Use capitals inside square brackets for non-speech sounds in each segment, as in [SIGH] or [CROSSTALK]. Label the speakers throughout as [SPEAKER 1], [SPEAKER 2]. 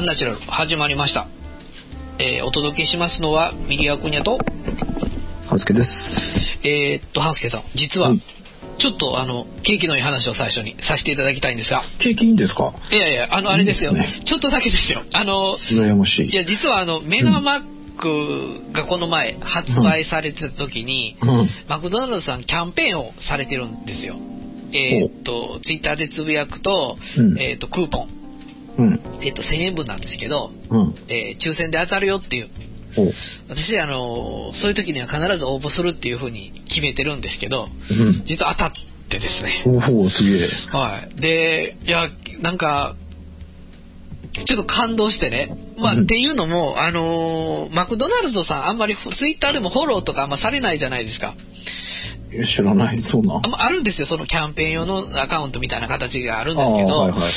[SPEAKER 1] えー、アンナチュラル始まりました。えー、お届けしますのは、ミリアクニャと、
[SPEAKER 2] はすけです。
[SPEAKER 1] えー、っと、ハンスケさん、実は、
[SPEAKER 2] はい
[SPEAKER 1] ちょっとあの、景気のいい話を最初にさせていただきたいんですが、
[SPEAKER 2] 景気いいんですか？
[SPEAKER 1] いやいや、あの、あれですよ。
[SPEAKER 2] ね
[SPEAKER 1] ちょっとだけですよ。あの、
[SPEAKER 2] 羨ましい。
[SPEAKER 1] いや、実はあの、メガマックがこの前発売されてた時に、
[SPEAKER 2] うん。
[SPEAKER 1] マクドナルドさんキャンペーンをされてるんですよ。えーっと、ツイッターでつぶやくと、
[SPEAKER 2] うん
[SPEAKER 1] えーっと、クーポン、
[SPEAKER 2] うん。
[SPEAKER 1] えーっと、1000円分なんですけど、
[SPEAKER 2] うん。
[SPEAKER 1] えー抽選で当たるよっていう。私、あの、そういう時には必ず応募するっていう風に決めてるんですけど、
[SPEAKER 2] うん。
[SPEAKER 1] 実は当たってですね。
[SPEAKER 2] おお、すげえ。
[SPEAKER 1] はい。で、いや、なんか、ちょっと感動してね。まあ、
[SPEAKER 2] うん
[SPEAKER 1] っていうのも、あのーマクドナルドさん、あんまりツイッターでもフォローとかあんまされないじゃないですか。
[SPEAKER 2] 知らない。そうな。
[SPEAKER 1] あまあるんですよ、そのキャンペーン用のアカウントみたいな形があるん
[SPEAKER 2] あ
[SPEAKER 1] ですけど、
[SPEAKER 2] ーはいはいはい。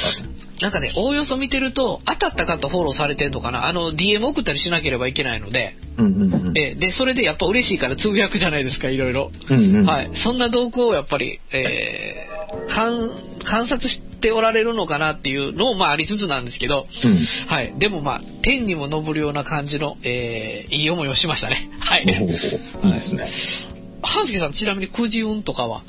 [SPEAKER 1] なんかね、おおよそ見てると、当たった方フォローされてるのかな、あの、DM 送ったりしなければいけないので、
[SPEAKER 2] うんうんうん。
[SPEAKER 1] えで、それでやっぱ嬉しいからつぶやくじゃないですか、いろいろ。
[SPEAKER 2] うんうん。
[SPEAKER 1] はい。そんな動向をやっぱり、えー、観観察しておられるのかなっていうのも、まあありつつなんですけど、
[SPEAKER 2] うん。
[SPEAKER 1] はい。でもまあ、天にも昇るような感じの、えー、いい思いをしましたね。はい。
[SPEAKER 2] いいですね。
[SPEAKER 1] 半助さん、ちなみにくじ運とかは？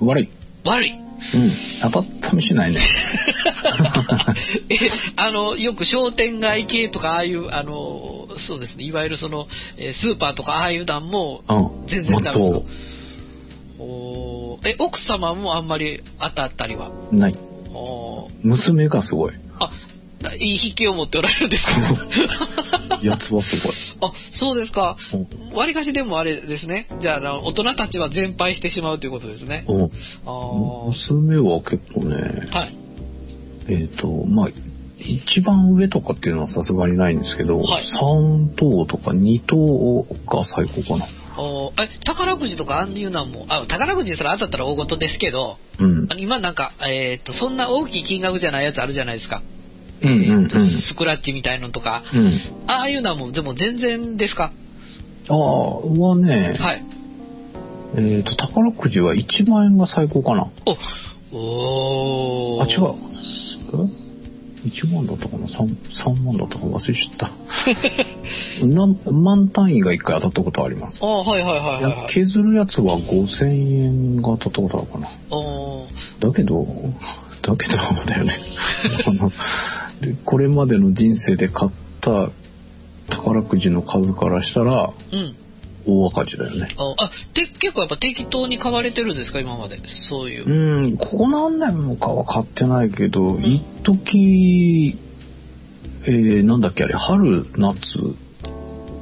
[SPEAKER 2] 悪い。
[SPEAKER 1] 悪い
[SPEAKER 2] うん。当たった試しないね。[LAUGHS]
[SPEAKER 1] え、あの、よく商店街系とか、ああいう、あの、そうですね、いわゆるその、えースーパーとか、ああいう団も、
[SPEAKER 2] うん。
[SPEAKER 1] 全然ダメですか
[SPEAKER 2] まっ
[SPEAKER 1] おーえ、奥様もあんまり当たったりは？
[SPEAKER 2] とない。
[SPEAKER 1] おー
[SPEAKER 2] 娘がすごい。
[SPEAKER 1] あ、いい引きを持っておられるんですか？[LAUGHS]
[SPEAKER 2] やつはすごい。
[SPEAKER 1] あ、そうですか。
[SPEAKER 2] うん
[SPEAKER 1] 割かしでもあれですね。じゃあ大人たちは全敗してしまうということですね。
[SPEAKER 2] うん。
[SPEAKER 1] あー
[SPEAKER 2] 娘は結構ね、
[SPEAKER 1] はい。
[SPEAKER 2] えっ、と、まあ、一番上とかっていうのはさすがにないんですけど、
[SPEAKER 1] はい
[SPEAKER 2] 3等とか2等が最高かな。
[SPEAKER 1] おーえ、宝くじとかあんいうのはもう、あ、宝くじですら当たったら大事ですけど、
[SPEAKER 2] うん
[SPEAKER 1] 今なんか、えーっと、そんな大きい金額じゃないやつあるじゃないですか。
[SPEAKER 2] うんうん
[SPEAKER 1] スクラッチみたいのとか、
[SPEAKER 2] うん。
[SPEAKER 1] ああいうのはもう、でも全然ですか？
[SPEAKER 2] ああ、はね、
[SPEAKER 1] はい。
[SPEAKER 2] えっ、と、宝くじは1万円が最高かな。
[SPEAKER 1] お、おー
[SPEAKER 2] あ、違う。え ?1 万だったかな？3, ?3 万だったか忘れちゃった。[LAUGHS] なん万単位が1回当たったことあります。
[SPEAKER 1] ああ、はいはいはいはいはい。
[SPEAKER 2] 削るやつは5000円が当たったことあるかな。だけど、だけどだよね。[LAUGHS] あのでこれまでの人生で買った宝くじの数からしたら
[SPEAKER 1] うん。
[SPEAKER 2] 大赤字だよね。
[SPEAKER 1] あ、あで結構やっぱ適当に買われてるんですか、今まで。そういう。
[SPEAKER 2] うん、ここ何年もかは買ってないけど、一時、えー、なんだっけあれ、春、夏、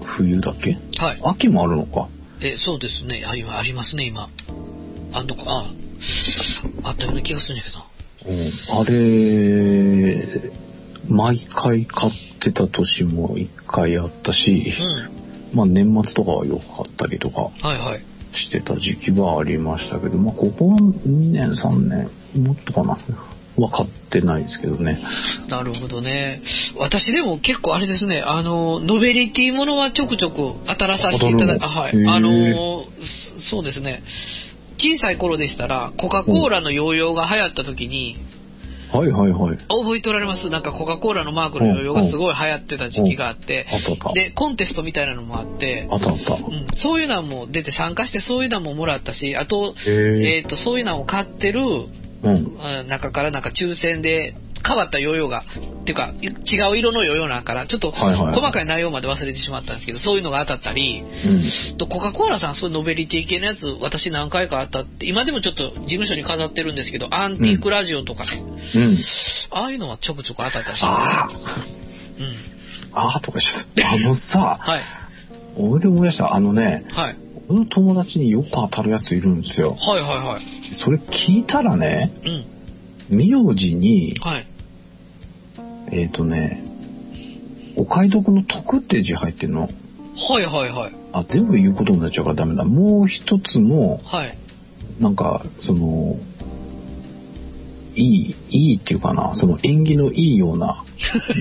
[SPEAKER 2] 冬だっけ？
[SPEAKER 1] はい。
[SPEAKER 2] 秋もあるのか。
[SPEAKER 1] え、そうですね。あ、今ありますね、今。あんあ、あったような気がするんだけど。
[SPEAKER 2] うんあれ、毎回買ってた年も一回あったし、
[SPEAKER 1] うん。
[SPEAKER 2] まあ年末とかはよく買ったりとか。してた時期はありましたけど、まあここ2年3年、もっとかな、は買ってないですけどね。
[SPEAKER 1] なるほどね。私でも結構あれですね、あの、ノベリティものはちょくちょく当たらさせていただいて、はい。あの、そそうですね。小さい頃でしたら、コカ・コーラのヨーヨーが流行った時に、
[SPEAKER 2] はいはいはい。
[SPEAKER 1] 覚えておられます。なんかコカ・コーラのマークのヨーヨーがすごい流行ってた時期があって。
[SPEAKER 2] あったあった、
[SPEAKER 1] で、コンテストみたいなのもあって、
[SPEAKER 2] あったあった。
[SPEAKER 1] うん、そういうのも出て参加してそういうのももらったし、あと、
[SPEAKER 2] へえ
[SPEAKER 1] えっ、と、そういうのを買ってる
[SPEAKER 2] うん。
[SPEAKER 1] あ中からなんか抽選で変わったヨーヨーが、っていうか、違う色のヨーヨーなんから、ちょっと細かい内容まで忘れてしまったんですけど、そういうのが当たったり、
[SPEAKER 2] うん。
[SPEAKER 1] とコカ・コーラさん、そういうノベリティ系のやつ、私何回か当たって、今でもちょっと事務所に飾ってるんですけど、アンティークラジオとかね、
[SPEAKER 2] うん。
[SPEAKER 1] ああいうのはちょくちょく当たったりして
[SPEAKER 2] あ
[SPEAKER 1] ます。うん。
[SPEAKER 2] あ、とかしった。あのさ、
[SPEAKER 1] はい。
[SPEAKER 2] 俺で思い出した。あのね、
[SPEAKER 1] はい。
[SPEAKER 2] 俺の友達によく当たるやついるんですよ。
[SPEAKER 1] はいはいはい。
[SPEAKER 2] それ聞いたらね、
[SPEAKER 1] うん。
[SPEAKER 2] 名字に、
[SPEAKER 1] はい。
[SPEAKER 2] えっ、とね、お買い得の得って字入ってんの？
[SPEAKER 1] はいはいはい。
[SPEAKER 2] あ、全部言うことになっちゃうからダメだ。もう一つも、
[SPEAKER 1] はい。
[SPEAKER 2] なんか、その、いい、いいっていうかな、その縁起のいいような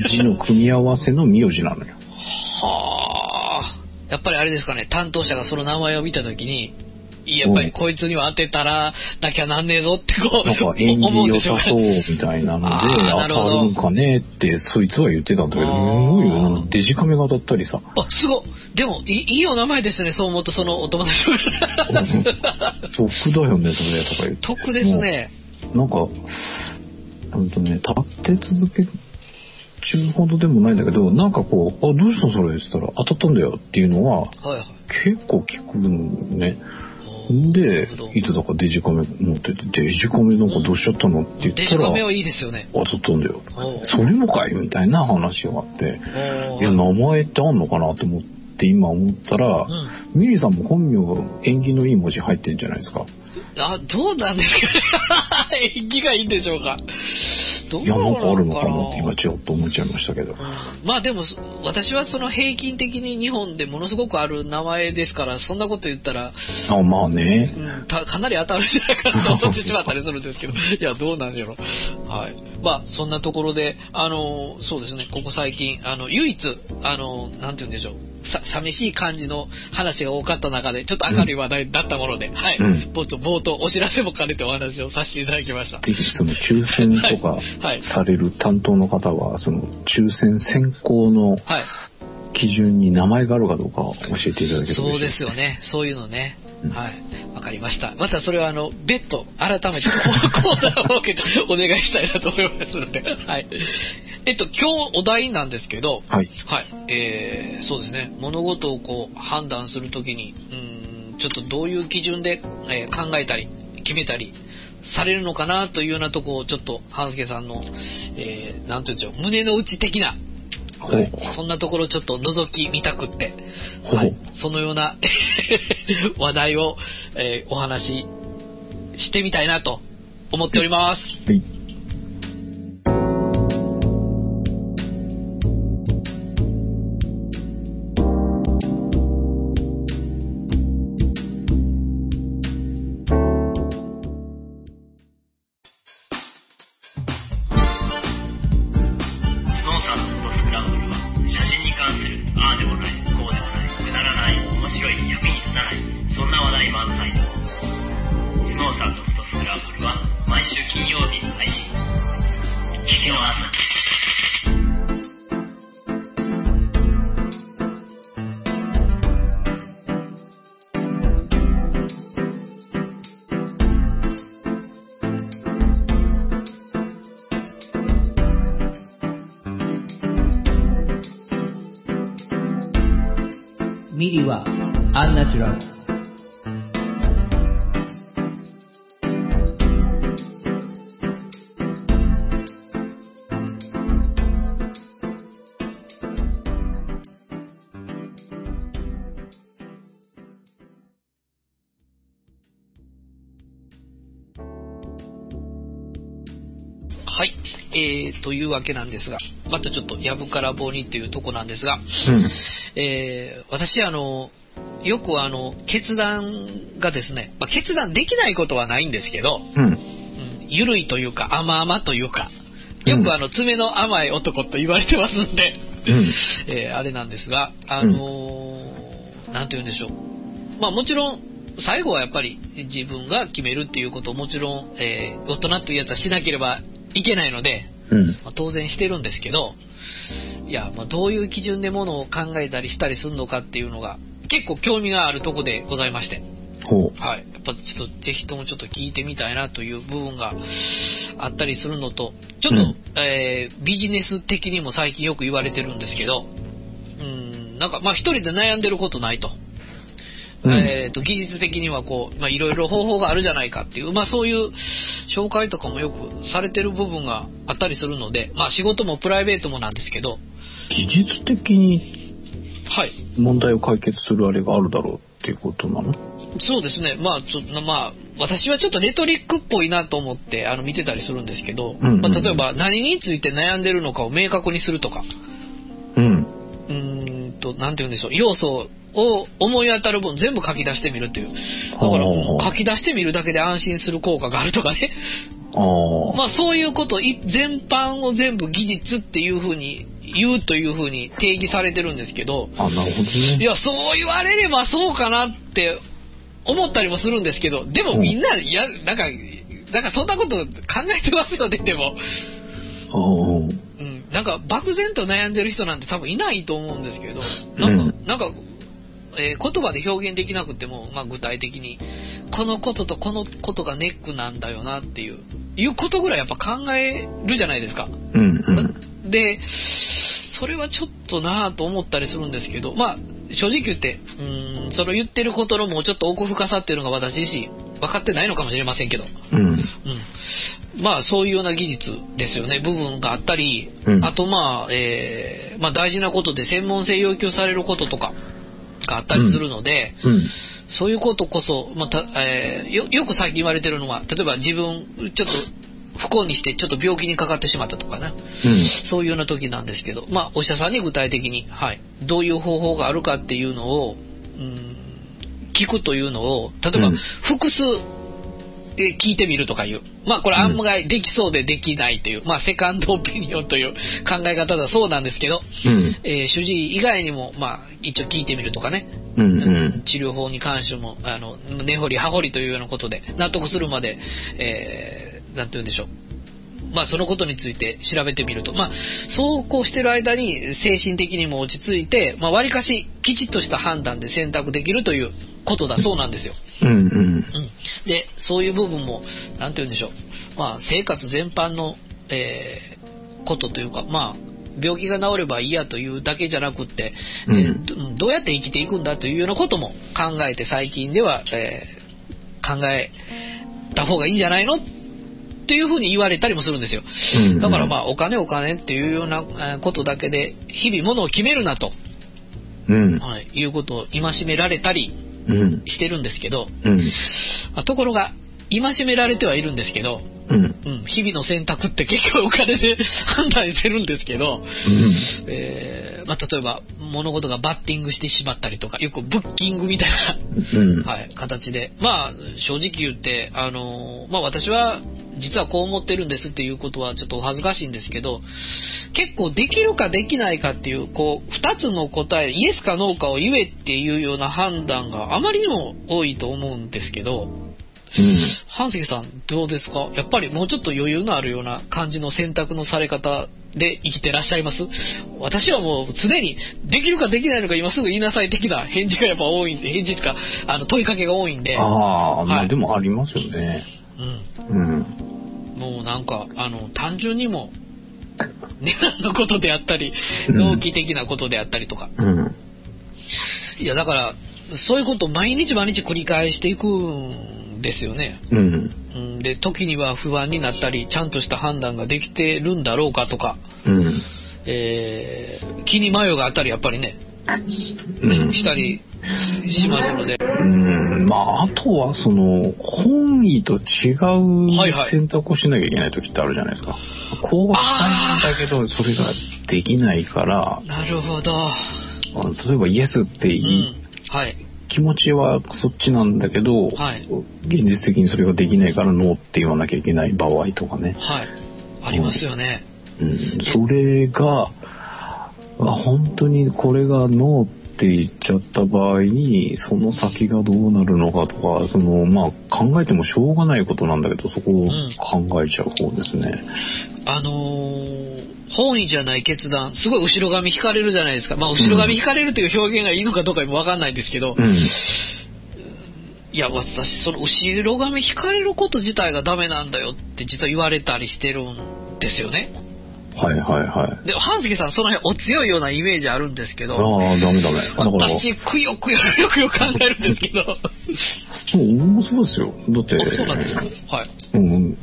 [SPEAKER 2] 字の組み合わせの名字なのよ。[LAUGHS]
[SPEAKER 1] はあ。やっぱりあれですかね、担当者がその名前を見たときに、やっぱりこいつには当てたらなきゃなんねえぞってこう、
[SPEAKER 2] なんか縁起良さそうみたいなので、当たるんかねって、そいつは言ってたんだけど、すごいよな。デジカメが当たったりさ。
[SPEAKER 1] あ、すごい。でも、いいいお名前ですね、そう思うと、そのお友達も。
[SPEAKER 2] 得だよね、それとか言って。
[SPEAKER 1] 得ですね。
[SPEAKER 2] なんか、ほんとね、立って続け中ほどでもないんだけど、なんかこう、あ、どうしたのそれって言ったら、当たったんだよっていうのは、
[SPEAKER 1] はいはい。
[SPEAKER 2] 結構聞くのね。でいつだかデジカメ持ってて、デジカメなんかどうしちゃったのって言ったら、
[SPEAKER 1] デジカメはいいですよね。
[SPEAKER 2] 当たったんだよそれもかいみたいな話があって、いや、名前ってあんのかなと思って今思ったら、
[SPEAKER 1] うん。
[SPEAKER 2] ミリーさんも本名縁起のいい文字入ってるんじゃないですか。
[SPEAKER 1] あ、どうなんですか [LAUGHS] 縁起がいいんでしょうかどう
[SPEAKER 2] いや、なんかあるのか
[SPEAKER 1] な
[SPEAKER 2] なって今ちょっと思っちゃいましたけど。
[SPEAKER 1] うんまあでも、私はその平均的に日本でものすごくある名前ですから、そんなこと言ったら、
[SPEAKER 2] あ、まあね。
[SPEAKER 1] うん、たかなり当たるんじゃないかなと思ってしまったりするんですけど、いや、どうなんやろ。はい。まあ、そんなところで、あの、そうですね、ここ最近、あの、唯一、あの、なんて言うんでしょう。さ寂しい感じの話が多かった中で、ちょっと明るい話題だったもので、はい。
[SPEAKER 2] うん
[SPEAKER 1] 冒頭、冒頭、お知らせも兼ねてお話をさせていただきました。
[SPEAKER 2] ぜひその抽選とか
[SPEAKER 1] はいはい
[SPEAKER 2] される担当の方は、その抽選選考の
[SPEAKER 1] はい。
[SPEAKER 2] 基準に名前があるかどうか教えていただけると
[SPEAKER 1] そうですよね。そういうのね。
[SPEAKER 2] うん
[SPEAKER 1] はい。わかりました。またそれはあの、別途、改めてコーコーナーを設けてお願いしたいなと思いますので。[LAUGHS] はい。えっと、今日お題なんですけど、
[SPEAKER 2] はい。
[SPEAKER 1] はい。えー、そうですね。物事をこう、判断するときに、うーん、ちょっとどういう基準で、えー考えたり、決めたり、されるのかなというようなとこを、ちょっと、半助さんの、えー、なんていうんでしょう、胸の内的な、はい、そんなところをちょっと覗き見たくって、はい、そのような [LAUGHS] 話題を、えーお話ししてみたいなと思っております。
[SPEAKER 2] はい。
[SPEAKER 3] アンナチュラル。
[SPEAKER 1] はい。えー、というわけなんですが、またちょっとやぶから棒にっていうとこなんですが、
[SPEAKER 2] うん。
[SPEAKER 1] えー、私あの、よくあの、決断がですね、まあ、決断できないことはないんですけど、
[SPEAKER 2] うん。
[SPEAKER 1] うん、ゆるいというか甘々というか、よくあの、爪の甘い男と言われてますんで、
[SPEAKER 2] うん。[LAUGHS]
[SPEAKER 1] えーあれなんですが、あのーなんて言うんでしょう。まあもちろん、最後はやっぱり自分が決めるっていうことをもちろん、えー大人というやつはしなければいけないので、
[SPEAKER 2] うん。
[SPEAKER 1] まあ当然してるんですけど、いや、まあどういう基準でものを考えたりしたりするのかっていうのが、結構興味があるとこでございまして。はい。やっぱちょっとぜひともちょっと聞いてみたいなという部分があったりするのと、ちょっと、
[SPEAKER 2] うん
[SPEAKER 1] えービジネス的にも最近よく言われてるんですけど、うん、なんかまあ一人で悩んでることないと。
[SPEAKER 2] うん
[SPEAKER 1] えーと技術的にはこう、まあ、いろいろ方法があるじゃないかっていう、まあ、そういう紹介とかもよくされてる部分があったりするので、まあ、仕事もプライベートもなんですけど、
[SPEAKER 2] 技術的に
[SPEAKER 1] はい、
[SPEAKER 2] 問題を解決するあれがあるだろうっていうことなの？
[SPEAKER 1] そうですね、まあ、ちょまあ、私はちょっとレトリックっぽいなと思ってあの見てたりするんですけど、
[SPEAKER 2] うんうん
[SPEAKER 1] まあ、例えば何について悩んでるのかを明確にするとか、
[SPEAKER 2] うん。
[SPEAKER 1] うーんと、なんて言うんでしょう、要素を思い当たる分全部書き出してみるっていう。だから書き出してみるだけで安心する効果があるとかね。まあそういうことい全般を全部技術っていうふうに言うというふうに定義されてるんですけど、
[SPEAKER 2] あ、なるほどね。
[SPEAKER 1] いや、そう言われればそうかなって思ったりもするんですけど、でもみんな、や、なんか、なんかそんなこと考えてますよね、でも。うん、なんか漠然と悩んでる人なんて多分いないと思うんですけど、なんか、
[SPEAKER 2] うん
[SPEAKER 1] なんか、えー言葉で表現できなくても、まあ具体的に、このこととこのことがネックなんだよなっていう、いうことぐらいやっぱ考えるじゃないですか。
[SPEAKER 2] うんうん。
[SPEAKER 1] で、それはちょっとなぁと思ったりするんですけど、まあ、正直言って、うーん、その言ってることのもうちょっと奥深さっていうのが私自身分かってないのかもしれませんけど、
[SPEAKER 2] うん。
[SPEAKER 1] うん。まあ、そういうような技術ですよね、部分があったり、
[SPEAKER 2] うん
[SPEAKER 1] あとまあ、えーまあ大事なことで専門性要求されることとかがあったりするので、
[SPEAKER 2] うん。
[SPEAKER 1] そういうことこそ、まあたえーよよく最近言われてるのは、例えば自分、ちょっと不幸にしてちょっと病気にかかってしまったとかね、
[SPEAKER 2] うん。
[SPEAKER 1] そういうような時なんですけど、まあ、お医者さんに具体的に、はい、どういう方法があるかっていうのを、うん、聞くというのを、例えば
[SPEAKER 2] うん、
[SPEAKER 1] 複数、で聞いてみるとかいう。まあこれ案外できそうでできないという、まあセカンドオピニオンという [LAUGHS] 考え方だそうなんですけど、
[SPEAKER 2] うん。
[SPEAKER 1] えー主治医以外にも、まあ一応聞いてみるとかね、
[SPEAKER 2] うん。うん。
[SPEAKER 1] 治療法に関しても、あの、根掘り葉掘りというようなことで、納得するまで、えー、なんて言うんでしょう。まあ、そのことについて調べてみると、まあ、そうこうしてる間に精神的にも落ち着いて、まあ、割かしきちっとした判断で選択できるということだそうなんですよ。
[SPEAKER 2] うん。うん。
[SPEAKER 1] うん。で、そういう部分も、なんて言うんでしょう。まあ、生活全般の、えーことというか、まあ、病気が治ればいいやというだけじゃなくって、えーどどうやって生きていくんだというようなことも考えて最近では、えー考えた方がいいんじゃないのっていうふうに言われたりもするんですよ。
[SPEAKER 2] うん
[SPEAKER 1] だからまあ、お金お金っていうようなえーことだけで、日々ものを決めるなと、
[SPEAKER 2] うん。
[SPEAKER 1] はい、いうことを戒められたり
[SPEAKER 2] うん。
[SPEAKER 1] してるんですけど、
[SPEAKER 2] うん。
[SPEAKER 1] まあところが、戒められてはいるんですけど、
[SPEAKER 2] うん。
[SPEAKER 1] うん、日々の選択って結局お金で [LAUGHS] 判断してるんですけど、えーまあ、例えば物事がバッティングしてしまったりとか、よくブッキングみたいな、
[SPEAKER 2] うん。[LAUGHS]
[SPEAKER 1] はい、形で、まあ、正直言って、あのーまあ、私は実はこう思ってるんですっていうことはちょっとお恥ずかしいんですけど、結構できるかできないかっていう、こう、二つの答え、イエスかノーかを言えっていうような判断があまりにも多いと思うんですけど、
[SPEAKER 2] うん。
[SPEAKER 1] 半関さんどうですか？やっぱりもうちょっと余裕のあるような感じの選択のされ方で生きてらっしゃいます？私はもう常にできるかできないのか今すぐ言いなさい的な返事がやっぱ多いんで、返事とかあの問いかけが多いんで、
[SPEAKER 2] ああ、ま
[SPEAKER 1] はい
[SPEAKER 2] あでもありますよね。
[SPEAKER 1] うん、
[SPEAKER 2] うん。
[SPEAKER 1] もうなんかあの単純にも [LAUGHS] 値段のことであったり、
[SPEAKER 2] うん
[SPEAKER 1] 納期的なことであったりとか。
[SPEAKER 2] うん。
[SPEAKER 1] いやだからそういうことを毎日毎日繰り返していくんですよね。
[SPEAKER 2] うん。
[SPEAKER 1] うん、で時には不安になったりちゃんとした判断ができてるんだろうかとか、
[SPEAKER 2] うん。
[SPEAKER 1] えー気に迷いがあったりやっぱりね、
[SPEAKER 2] うん。
[SPEAKER 1] したりしますので、
[SPEAKER 2] うん、まあ、あとは、その、本意と違
[SPEAKER 1] はいはいう
[SPEAKER 2] 選択をしなきゃいけない時ってあるじゃないですか。こうしたいんだけど、それができないから、
[SPEAKER 1] なるほど、
[SPEAKER 2] 例えばイエスっていい、
[SPEAKER 1] うん、はい、
[SPEAKER 2] 気持ちはそっちなんだけど、
[SPEAKER 1] はい
[SPEAKER 2] 現実的にそれができないからノーって言わなきゃいけない場合とかね。
[SPEAKER 1] はい、ありますよね。
[SPEAKER 2] うん、それが、あ本当にこれがノーって言っちゃった場合に、その先がどうなるのかとか、その、まあ、考えてもしょうがないことなんだけど、そこを考えちゃう方ですね。
[SPEAKER 1] あのー本意じゃない決断、すごい後ろ髪引かれるじゃないですか。まあ、後ろ髪引かれるという表現がいいのかどうかもわかんないんですけど、
[SPEAKER 2] うん。
[SPEAKER 1] いや、私、その後ろ髪引かれること自体がダメなんだよって実は言われたりしてるんですよね。
[SPEAKER 2] はいはいはい。
[SPEAKER 1] で、半助さん、その辺お強いようなイメージあるんですけど、
[SPEAKER 2] ああ、ダメダメ。
[SPEAKER 1] 私、くよくよくよくよ考えるんですけど。
[SPEAKER 2] そう、俺もそうですよ。だって、
[SPEAKER 1] あそうなんですか？はい。
[SPEAKER 2] うん、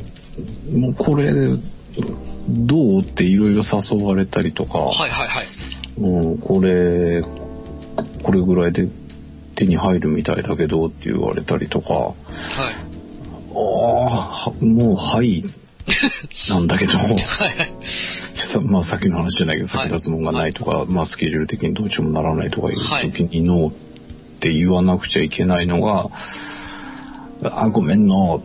[SPEAKER 2] もうこれ、どうっていろいろ誘われたりとか、
[SPEAKER 1] はいはいはい。
[SPEAKER 2] うん、これ、これぐらいで手に入るみたいだけどって言われたりとか、
[SPEAKER 1] はい。
[SPEAKER 2] ああ、はもう、はい、[LAUGHS] なんだけど、
[SPEAKER 1] はいはい。
[SPEAKER 2] さ [LAUGHS] まあさっきの話じゃないけど、
[SPEAKER 1] はい
[SPEAKER 2] 先立つもんがないとか、まあスケジュール的にどうしようもならないとかいう
[SPEAKER 1] はい
[SPEAKER 2] 時にノーって言わなくちゃいけないのが、あ、ごめんなっ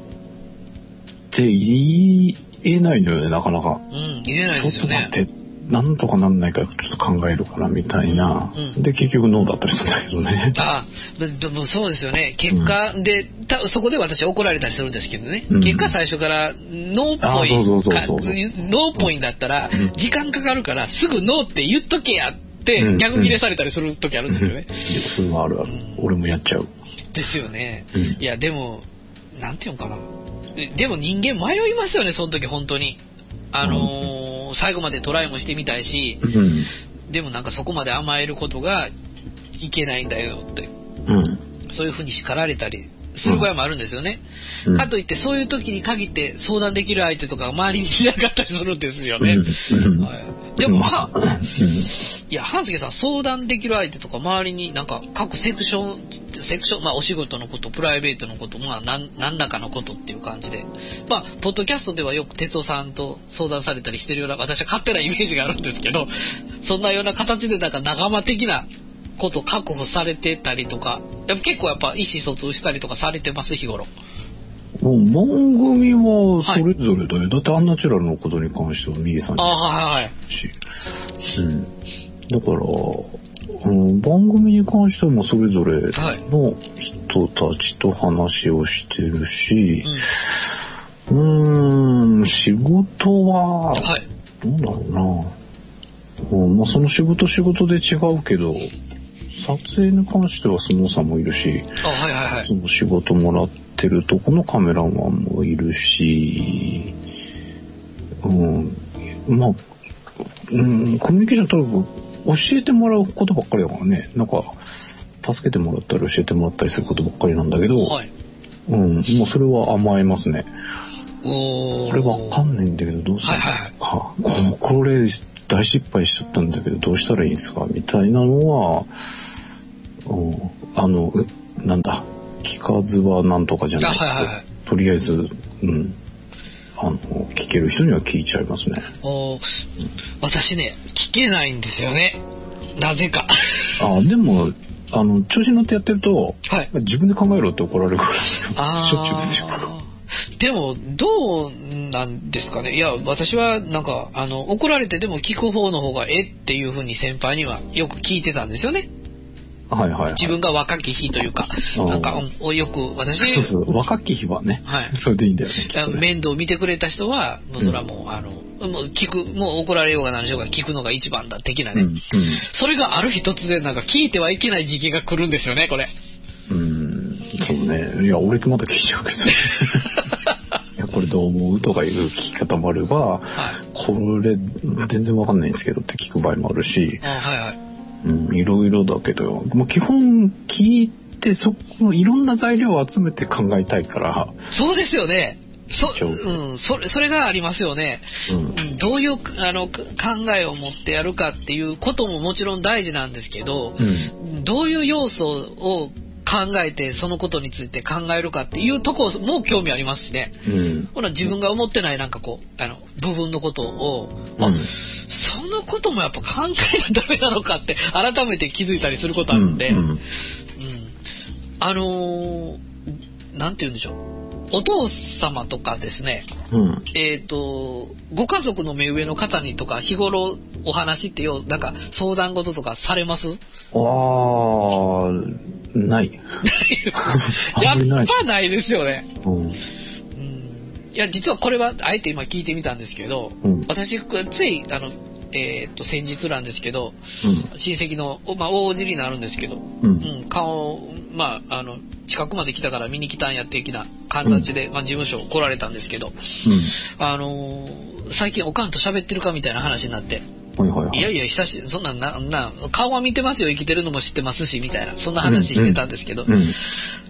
[SPEAKER 2] て言えないのよね、なかなか。
[SPEAKER 1] うん、言えない
[SPEAKER 2] ちょっ
[SPEAKER 1] ですよね。
[SPEAKER 2] と待ってっなんとかなんないかちょっと考えるからみたいな。
[SPEAKER 1] うん
[SPEAKER 2] で、結局ノーだったりするんだけどね。[LAUGHS]
[SPEAKER 1] あでもそうですよね。結果で、たそこで私怒られたりするんですけどね。
[SPEAKER 2] うん
[SPEAKER 1] 結果最初からノーっぽい
[SPEAKER 2] あそうそうそう
[SPEAKER 1] か
[SPEAKER 2] そう
[SPEAKER 1] ノーっぽいんだったら
[SPEAKER 2] うん、
[SPEAKER 1] 時間かかるから、すぐノーって言っとけやって
[SPEAKER 2] うん、
[SPEAKER 1] 逆切れされたりする時あるんですよね。
[SPEAKER 2] いやそれはあるある
[SPEAKER 1] うん。
[SPEAKER 2] 俺もやっちゃう。
[SPEAKER 1] ですよね
[SPEAKER 2] うん。
[SPEAKER 1] いや、でも、なんていうのかな。ででも人間迷いますよね、その時本当に。あのー最後までトライもしてみたいし、
[SPEAKER 2] うん。
[SPEAKER 1] でもなんかそこまで甘えることがいけないんだよって。
[SPEAKER 2] うん。
[SPEAKER 1] そういうふうに叱られたりする場合もあるんですよね。
[SPEAKER 2] うん
[SPEAKER 1] かといって、そういう時に限って相談できる相手とか周りにいなかったりするんですよね。
[SPEAKER 2] うん
[SPEAKER 1] はい、でも、は
[SPEAKER 2] まあ
[SPEAKER 1] いや、半助さん、相談できる相手とか周りになんか各セクション、セクション、まあお仕事のこと、プライベートのこと、まあ何何らかのことっていう感じで。まあ、ポッドキャストではよく哲夫さんと相談されたりしてるような、私は勝手なイメージがあるんですけど、そんなような形でなんか仲間的なこと確保されてたりとか、やっぱ結構やっぱ意思疎通したりとかされてます、日頃。
[SPEAKER 2] もう番組はそれぞれだよ。だってアンナチュラルのことに関してはミリさんに
[SPEAKER 1] ああ、はいはい。
[SPEAKER 2] し。うん。だから、うん、番組に関してはもうそれぞれの人たちと話をしてるし、
[SPEAKER 1] うん。
[SPEAKER 2] うーん、仕事は、
[SPEAKER 1] はい。
[SPEAKER 2] どうだろうな。うんまあ、その仕事仕事で違うけど、撮影に関しては相撲さんもいるし、
[SPEAKER 1] あはいはいはい。
[SPEAKER 2] そ。の仕事もらってるとこのカメラマンもいるし、うん、まあ、うん、コミュニケーションとにかく教えてもらうことばっかりだからね、なんか、助けてもらったり教えてもらったりすることばっかりなんだけど、
[SPEAKER 1] はい。
[SPEAKER 2] うん、もうそれは甘えますね。これわかんないんだけど、どうしたらいいか、ここれ大失敗しちゃったんだけど、どうしたらいいんですか？みたいなのは、うん、あの、うなんだ、聞かずはなんとかじゃなくて、
[SPEAKER 1] あはいはいはい
[SPEAKER 2] とりあえず、うん、あの、聞ける人には聞いちゃいますね。
[SPEAKER 1] おー私ね、聞けないんですよね。なぜか。
[SPEAKER 2] あ、でも、あの、調子に乗ってやってると、
[SPEAKER 1] はい。
[SPEAKER 2] 自分で考えろって怒られるから、しょっちゅうですよ。
[SPEAKER 1] でも、どうなんですかね？いや、私はなんか、あの、怒られてでも聞く方の方がえっていうふうに先輩にはよく聞いてたんですよね。
[SPEAKER 2] はいはい、はい。
[SPEAKER 1] 自分が若き日というか、
[SPEAKER 2] うん
[SPEAKER 1] なんか、およく私、
[SPEAKER 2] そうそう、若き日はね、
[SPEAKER 1] はい
[SPEAKER 2] それでいいんだよね。ね
[SPEAKER 1] 面倒を見てくれた人は、もうそれはもう、あの、もう聞く、もう怒られようが何しようが聞くのが一番だ、的なね。
[SPEAKER 2] うん、
[SPEAKER 1] それがある日突然なんか聞いてはいけない時期が来るんですよね、これ。
[SPEAKER 2] うん。うん、そうね。いや、俺また聞いちゃうけど。[LAUGHS] いや、これどう思うとかいう聞き方もあれば、
[SPEAKER 1] はい。
[SPEAKER 2] これ全然わかんないんですけどって聞く場合もあるし、
[SPEAKER 1] あはいはい。
[SPEAKER 2] うん、いろいろだけど、もう基本聞いて、そこ、いろんな材料を集めて考えたいから、
[SPEAKER 1] そうですよね。そ、
[SPEAKER 2] そう
[SPEAKER 1] うん、それ、それがありますよね。
[SPEAKER 2] うん
[SPEAKER 1] うんどういう、あの、考えを持ってやるかっていうことももちろん大事なんですけど、
[SPEAKER 2] うん、
[SPEAKER 1] どういう要素を考えてそのことについて考えるかっていうところも興味ありますしね。
[SPEAKER 2] うん、
[SPEAKER 1] ほら自分が思ってないなんかこう、あの、部分のことを、あ
[SPEAKER 2] うん。
[SPEAKER 1] そのこともやっぱ考えなダメなのかって改めて気づいたりすることあるんで、
[SPEAKER 2] うん
[SPEAKER 1] うん。あのーなんて言うんでしょう。お父様とかですね、
[SPEAKER 2] うん、
[SPEAKER 1] えっ、と、ご家族の目上の方にとか、日頃お話ってよう、なんか相談事とかされます？
[SPEAKER 2] あー、ない。[LAUGHS]
[SPEAKER 1] やっぱない。ですよね。
[SPEAKER 2] うん、
[SPEAKER 1] うん。いや、実はこれは、あえて今聞いてみたんですけど、
[SPEAKER 2] うん。
[SPEAKER 1] 私、つい、あの、えっ、と、先日なんですけど、
[SPEAKER 2] うん、
[SPEAKER 1] 親戚の、おまあ、大尻になるんですけど、
[SPEAKER 2] う、
[SPEAKER 1] うんん、顔、まあ、あの、近くまで来たから見に来たんや的な形で、まあ、事務所来られたんですけど、あのー最近おかんと喋ってるかみたいな話になって、
[SPEAKER 2] うん。はいはいはい。
[SPEAKER 1] いやいや、久し、そんなんな、な、顔は見てますよ、生きてるのも知ってますし、みたいな、そんな話してたんですけど、
[SPEAKER 2] うん。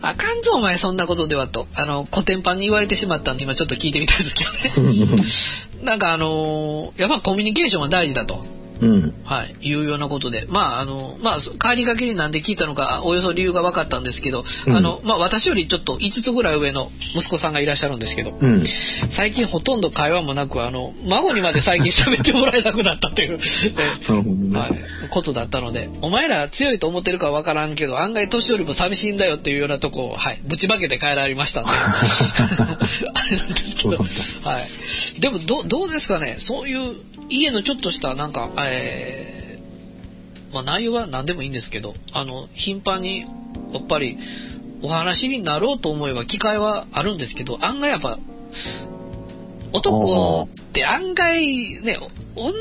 [SPEAKER 1] あかんぞ、お前、そんなことではと、あの、古典版に言われてしまったんで、今ちょっと聞いてみたんですけどね。なんかあのーやっぱコミュニケーションは大事だと。
[SPEAKER 2] うん。
[SPEAKER 1] はい、いうようなことで、まあ、あの、まあ、帰りがけになんで聞いたのか、およそ理由が分かったんですけど、
[SPEAKER 2] うん。
[SPEAKER 1] あの、まあ、私よりちょっと5つぐらい上の息子さんがいらっしゃるんですけど、
[SPEAKER 2] うん。
[SPEAKER 1] 最近ほとんど会話もなく、あの、孫にまで最近喋ってもらえなくなったという。[LAUGHS] はい、ことだったので、お前ら強いと思ってるかわからんけど、案外年寄りも寂しいんだよっていうようなとこを、はい、ぶちまけて帰られましたんで、[LAUGHS] [LAUGHS] あれなんですけど、はい。でも、ど、どうですかね、そういう、家のちょっとした、なんか、えーまあ内容は何でもいいんですけど、あの、頻繁に、やっぱり、お話になろうと思えば機会はあるんですけど、案外やっぱ、男って案外ね、おん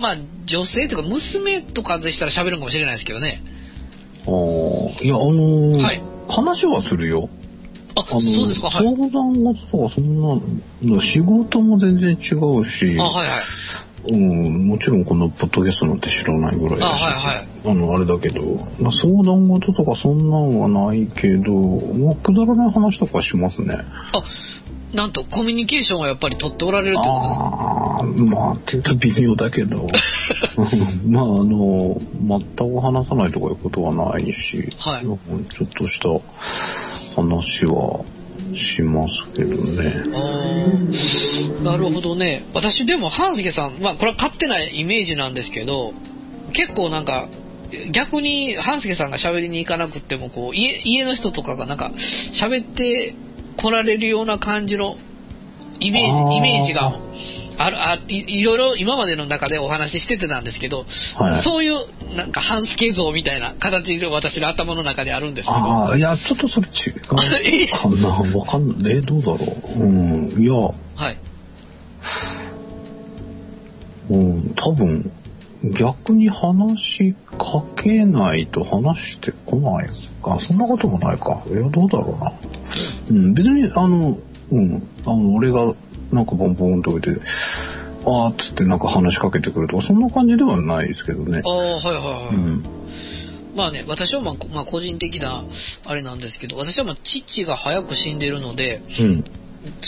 [SPEAKER 1] まあ女性とか娘とかでしたら喋るかもしれないですけどね。
[SPEAKER 2] あーいや、あのー
[SPEAKER 1] はい
[SPEAKER 2] 話はするよ。
[SPEAKER 1] あ、
[SPEAKER 2] あの
[SPEAKER 1] そうですか、はい。
[SPEAKER 2] 相談事とかそんな、仕事も全然違うし、
[SPEAKER 1] あ、はいはい。
[SPEAKER 2] うん、もちろんこのポッドキャストなんて知らないぐらいだし、
[SPEAKER 1] あはいはい。
[SPEAKER 2] あの、あれだけど、まあ、相談事とかそんなんはないけど、まあ、くだらない話とかしますね。
[SPEAKER 1] あ、なんとコミュニケーションはやっぱり取っておられるということですか。
[SPEAKER 2] ああ、まあ、って言うと微妙だけど、[LAUGHS] うんまあ、あの、全く話さないとかいうことはないし、
[SPEAKER 1] はい。
[SPEAKER 2] ちょっとした話はしますけどね。
[SPEAKER 1] なるほどね。私でも半助さん、まあこれは勝手なイメージなんですけど、結構なんか、逆に半助さんが喋りに行かなくっても、こう、家、家の人とかがなんか、喋って来られるような感じのイメ
[SPEAKER 2] ー
[SPEAKER 1] ジ、イメージがある、あいいろいろ今までの中でお話ししててたんですけど、
[SPEAKER 2] はい
[SPEAKER 1] そういうなんか半助像みたいな形で私の頭の中であるんですけど、
[SPEAKER 2] ああ、いや、ちょっとそれ違うかな。[LAUGHS] わかんない。え、どうだろう。うん。いや、
[SPEAKER 1] はい。
[SPEAKER 2] うん、多分、逆に話しかけないと話してこないか。そんなこともないか。いや、どうだろうな。うん、別に、あの、うん、あの、俺がなんかボンボンと置いて、あーっつってなんか話しかけてくるとか、そんな感じではないですけどね
[SPEAKER 1] あ。あ、はいはいはい。
[SPEAKER 2] うん。
[SPEAKER 1] まあね、私はまあ、こまあ、個人的なあれなんですけど、私はまあ父が早く死んでるので、
[SPEAKER 2] うん。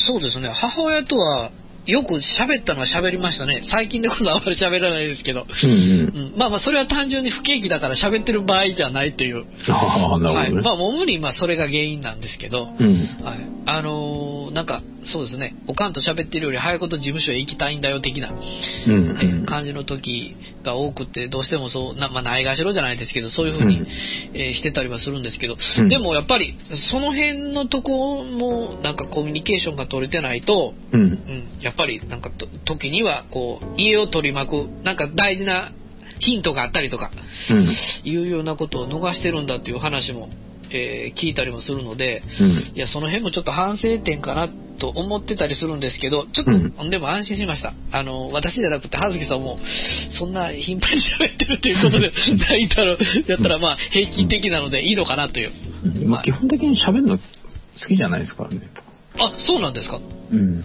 [SPEAKER 1] そうですね、母親とはよく喋ったのは喋りましたね。最近でこそあんまり喋らないですけど。
[SPEAKER 2] うんうん。
[SPEAKER 1] うん、まあまあ、それは単純に不景気だから喋ってる場合じゃないという。
[SPEAKER 2] ああ、な
[SPEAKER 1] はい。
[SPEAKER 2] るほどね。
[SPEAKER 1] まあ、主にまあ、それが原因なんですけど、
[SPEAKER 2] うん。
[SPEAKER 1] はい。あのーなんか、そうですね、おかんと喋ってるより早いこと事務所へ行きたいんだよ的な、
[SPEAKER 2] うんうん。
[SPEAKER 1] え感じの時が多くて、どうしてもそう、なまあ、ないがしろじゃないですけど、そういうふうに、
[SPEAKER 2] うん
[SPEAKER 1] えーしてたりはするんですけど、
[SPEAKER 2] うん
[SPEAKER 1] でもやっぱり、その辺のとこも、なんかコミュニケーションが取れてないと、
[SPEAKER 2] うん。
[SPEAKER 1] うん、やっぱりなんかと時には、こう、家を取り巻く、なんか大事なヒントがあったりとか、
[SPEAKER 2] うん。
[SPEAKER 1] いうようなことを逃してるんだっていう話も、えー聞いたりもするので、
[SPEAKER 2] うん。
[SPEAKER 1] いや、その辺もちょっと反省点かなと思ってたりするんですけど、ちょっと、
[SPEAKER 2] うん
[SPEAKER 1] でも安心しました。あの、私じゃなくて、葉月さんも、そんな頻繁に喋ってるということで、[LAUGHS] ないだろう、やったらまあ、平均的なのでいいのかなという。
[SPEAKER 2] まあ、基本的に喋るの好きじゃないですからね。
[SPEAKER 1] あ、そうなんですか？
[SPEAKER 2] うん。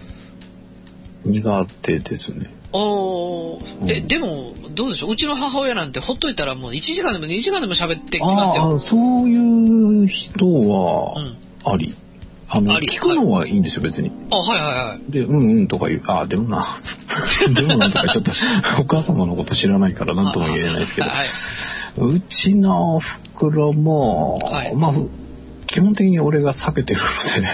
[SPEAKER 2] 苦手ですね。
[SPEAKER 1] おーえ、
[SPEAKER 2] うん
[SPEAKER 1] でも、どうでしょう？うちの母親なんてほっといたらもう1時間でも2時間でも喋ってきます
[SPEAKER 2] あ
[SPEAKER 1] よ。
[SPEAKER 2] あ、そういう人は
[SPEAKER 1] うん、
[SPEAKER 2] あり。あの、
[SPEAKER 1] あり
[SPEAKER 2] 聞くのはいいんですよ、別に。
[SPEAKER 1] あ、はいはいはい。
[SPEAKER 2] で、うんうんとか言う。ああ、でもな。[LAUGHS] でもなとかちょっと、[LAUGHS] お母様のこと知らないから何とも言えないですけど。
[SPEAKER 1] はい。
[SPEAKER 2] うちのおふくろも、
[SPEAKER 1] はい
[SPEAKER 2] まあ、ふ基本的に俺が避けてるので、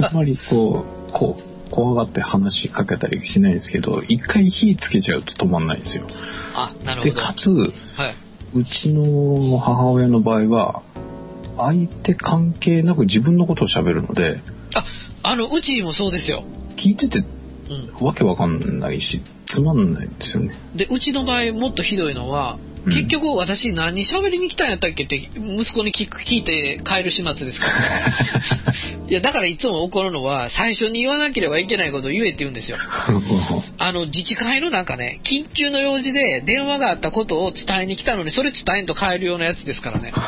[SPEAKER 2] [LAUGHS] あんまりこう、こう、怖がって話しかけたりしないんですけど、一回火つけちゃうと止まんないんですよ。
[SPEAKER 1] あ、なるほ
[SPEAKER 2] で、
[SPEAKER 1] ど。
[SPEAKER 2] かつ、
[SPEAKER 1] はい。
[SPEAKER 2] うちの母親の場合は、相手関係なく自分のことを喋るので、
[SPEAKER 1] あ、あの、うちもそうですよ。
[SPEAKER 2] 聞いてて
[SPEAKER 1] うん。
[SPEAKER 2] わけわかんないし、つまんないんですよね。
[SPEAKER 1] で、うちの場合もっとひどいのは、
[SPEAKER 2] うん
[SPEAKER 1] 結局私何喋りに来たんやったっけって息子に聞く聞いて帰る始末ですから。[LAUGHS] いや、だからいつも怒るのは、最初に言わなければいけないことを言えって言うんですよ。[LAUGHS] あの、自治会のなんかね、緊急の用事で電話があったことを伝えに来たのに、それ伝えんと帰るようなやつですからね。[LAUGHS]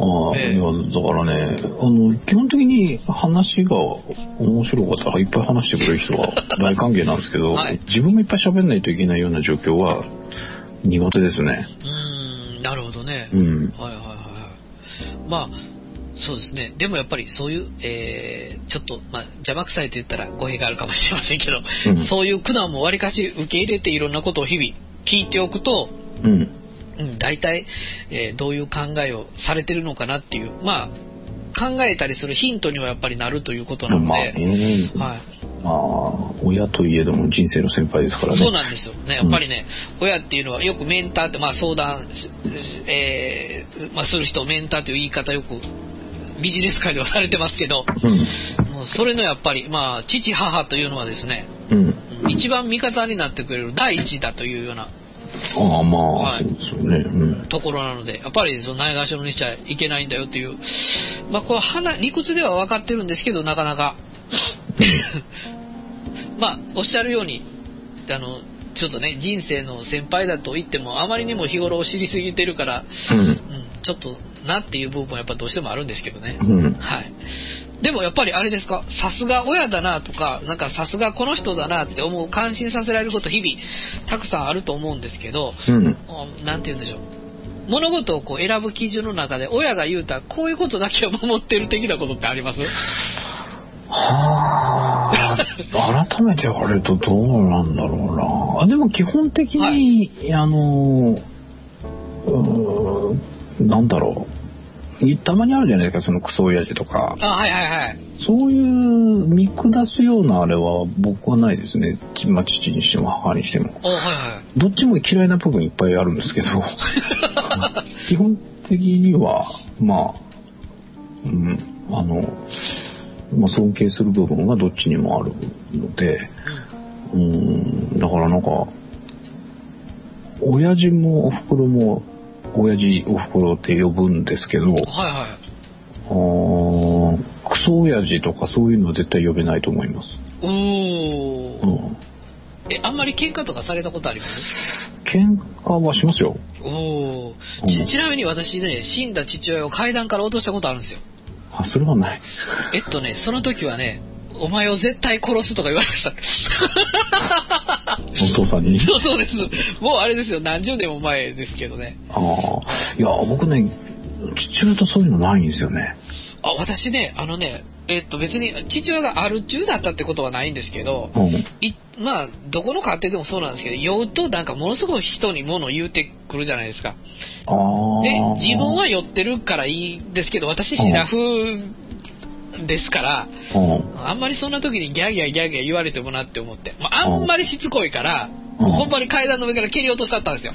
[SPEAKER 2] ああ、
[SPEAKER 1] ええ
[SPEAKER 2] いや、だからね、あの、基本的に話が面白かったらいっぱい話してくれる人は大歓迎なんですけど、
[SPEAKER 1] はい
[SPEAKER 2] 自分がいっぱい喋んないといけないような状況は苦手ですね。
[SPEAKER 1] うーん、なるほどね。
[SPEAKER 2] うん。
[SPEAKER 1] はいはいはいはい。まあ、そうですね。でもやっぱりそういう、えー、ちょっと、まあ、邪魔くさいと言ったら語弊があるかもしれませんけど、
[SPEAKER 2] うん
[SPEAKER 1] そういう苦難もわりかし受け入れていろんなことを日々聞いておくと、
[SPEAKER 2] うん。
[SPEAKER 1] うん、大体、えーどういう考えをされてるのかなっていう、まあ、考えたりするヒントにはやっぱりなるということなので、
[SPEAKER 2] まあね、
[SPEAKER 1] はい。
[SPEAKER 2] まあ、親といえども人生の先輩ですからね。
[SPEAKER 1] そうなんですよね。やっぱりね、親っていうのはよくメンターって、まあ相談し、えーまあ、する人をメンターという言い方よくビジネス界ではされてますけど、
[SPEAKER 2] うん。
[SPEAKER 1] もうそれのやっぱり、まあ、父、母というのはですね、
[SPEAKER 2] うん。
[SPEAKER 1] うん一番味方になってくれる第一だというような
[SPEAKER 2] ああ、まあ、
[SPEAKER 1] はい
[SPEAKER 2] そうね。うん。
[SPEAKER 1] ところなので、やっぱりそのないがしろにしちゃいけないんだよっていう、まあ、これ理屈では分かってるんですけど、なかなか、まあ、おっしゃるように、あの、ちょっとね、人生の先輩だと言っても、あまりにも日頃を知りすぎてるから、
[SPEAKER 2] うん。
[SPEAKER 1] うん、ちょっとなっていう部分はやっぱどうしてもあるんですけどね。
[SPEAKER 2] うん。
[SPEAKER 1] はい。でもやっぱりあれですか、さすが親だなとか、なんかさすがこの人だなって思う、感心させられること日々たくさんあると思うんですけど、
[SPEAKER 2] うん。
[SPEAKER 1] あなんて言うんでしょう。物事をこう選ぶ基準の中で親が言うたこういうことだけを守ってる的なことってあります？
[SPEAKER 2] はあ、改めて言われるとどうなんだろうな。あでも基本的に、あの、うーんなんだろう。いたまにあるじゃないですか、そのクソ親父とか。
[SPEAKER 1] あ、はいはいはい。
[SPEAKER 2] そういう見下すようなあれは僕はないですね。ちまあ、父にしても母にしても。
[SPEAKER 1] おはいはい。
[SPEAKER 2] どっちも嫌いな部分いっぱいあるんですけど、[LAUGHS] 基本的には、まあ、うん、あの、まあ、尊敬する部分がどっちにもあるので、うん、だからなんか、親父もお袋も、親父お袋って呼ぶんですけど、
[SPEAKER 1] うんはいはい。
[SPEAKER 2] あークソ親父とかそういうのは絶対呼べないと思います。
[SPEAKER 1] お
[SPEAKER 2] う
[SPEAKER 1] ー。
[SPEAKER 2] ん、
[SPEAKER 1] え、あんまり喧嘩とかされたことあります？
[SPEAKER 2] 喧嘩はしますよ。
[SPEAKER 1] おー
[SPEAKER 2] うん
[SPEAKER 1] ち。ちなみに私ね、死んだ父親を階段から落としたことあるんですよ。
[SPEAKER 2] あ、それはない。
[SPEAKER 1] えっとね、その時はね、お前を絶対殺すとか言われました。[LAUGHS]
[SPEAKER 2] お父さんに？
[SPEAKER 1] そうそうです。もうあれですよ、何十年も前ですけどね。
[SPEAKER 2] ああ、いや、僕ね、父親とそういうのないんですよね。
[SPEAKER 1] あ、私ね、あのね、えっと別に父親がアル中だったってことはないんですけど、
[SPEAKER 2] うん。
[SPEAKER 1] いまあ、どこの家庭でもそうなんですけど、酔うとなんかものすごい人に物を言うてくるじゃないですか。
[SPEAKER 2] ああ。
[SPEAKER 1] で、自分は酔ってるからいいんですけど、私シラフですから、
[SPEAKER 2] うん。
[SPEAKER 1] あんまりそんな時にギャーギャーギャーギャー言われてもなって思って、まあ、あんまりしつこいから、
[SPEAKER 2] うん
[SPEAKER 1] もうほんまに階段の上から蹴り落としちゃったんですよ。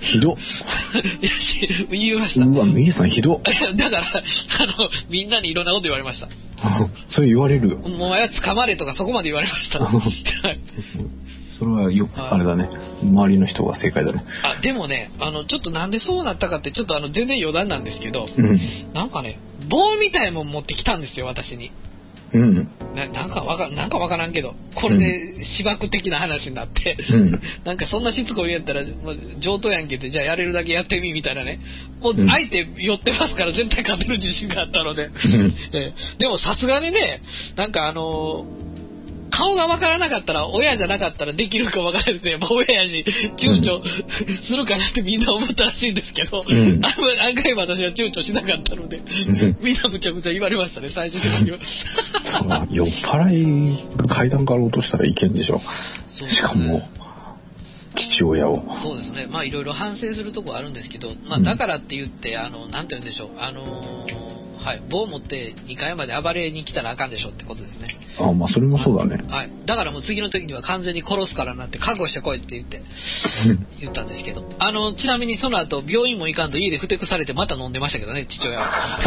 [SPEAKER 2] ひどっ。
[SPEAKER 1] いやし言いました。
[SPEAKER 2] うわ、ミリさんひどっ。
[SPEAKER 1] だから、あの、みんなにいろんなこと言われました。[LAUGHS]
[SPEAKER 2] それ言われるよ。
[SPEAKER 1] お前は捕まれとかそこまで言われました。は [LAUGHS] い
[SPEAKER 2] それはよく、
[SPEAKER 1] はい
[SPEAKER 2] あれだね。周りの人が正解だね。
[SPEAKER 1] あ、でもね、あの、ちょっとなんでそうなったかって、ちょっとあの、全然余談なんですけど、
[SPEAKER 2] うん。
[SPEAKER 1] なんかね、棒みたいもん持ってきたんですよ、私に。
[SPEAKER 2] うん。
[SPEAKER 1] ななんかわか、なんかわからんけど、これで芝生的な話になって、
[SPEAKER 2] うん [LAUGHS]
[SPEAKER 1] なんかそんなしつこいやったら、もう上等やんけって、じゃあやれるだけやってみみたいなね。もう
[SPEAKER 2] うん
[SPEAKER 1] 相手寄ってますから絶対勝てる自信があったので。
[SPEAKER 2] ん [LAUGHS]
[SPEAKER 1] えーでもさすがにね、なんかあのー顔がわからなかったら、親じゃなかったらできるかわからないですね。やっぱ親やし、躊躇するかなってみんな思ったらしいんですけど、
[SPEAKER 2] うん。
[SPEAKER 1] あんまり案外私は躊躇しなかったので、
[SPEAKER 2] ん。
[SPEAKER 1] みんなむちゃくちゃ言われましたね、最終的には。
[SPEAKER 2] 酔っ払い階段から落としたらいけんでしょ。しかも、父親を。
[SPEAKER 1] そうですね、まあいろいろ反省するところあるんですけど、まあ、
[SPEAKER 2] うん。
[SPEAKER 1] だからって言って、あのなんて言うんでしょう、あのはい、棒持って2階まで暴れに来たらあかんでしょってことですね。
[SPEAKER 2] あまあ、それもそうだね。
[SPEAKER 1] はい、だからもう次の時には完全に殺すからなって覚悟してこいって言って
[SPEAKER 2] うん。
[SPEAKER 1] 言ったんですけど。あのちなみにその後病院も行かんと家でふてくされてまた飲んでましたけどね父親は。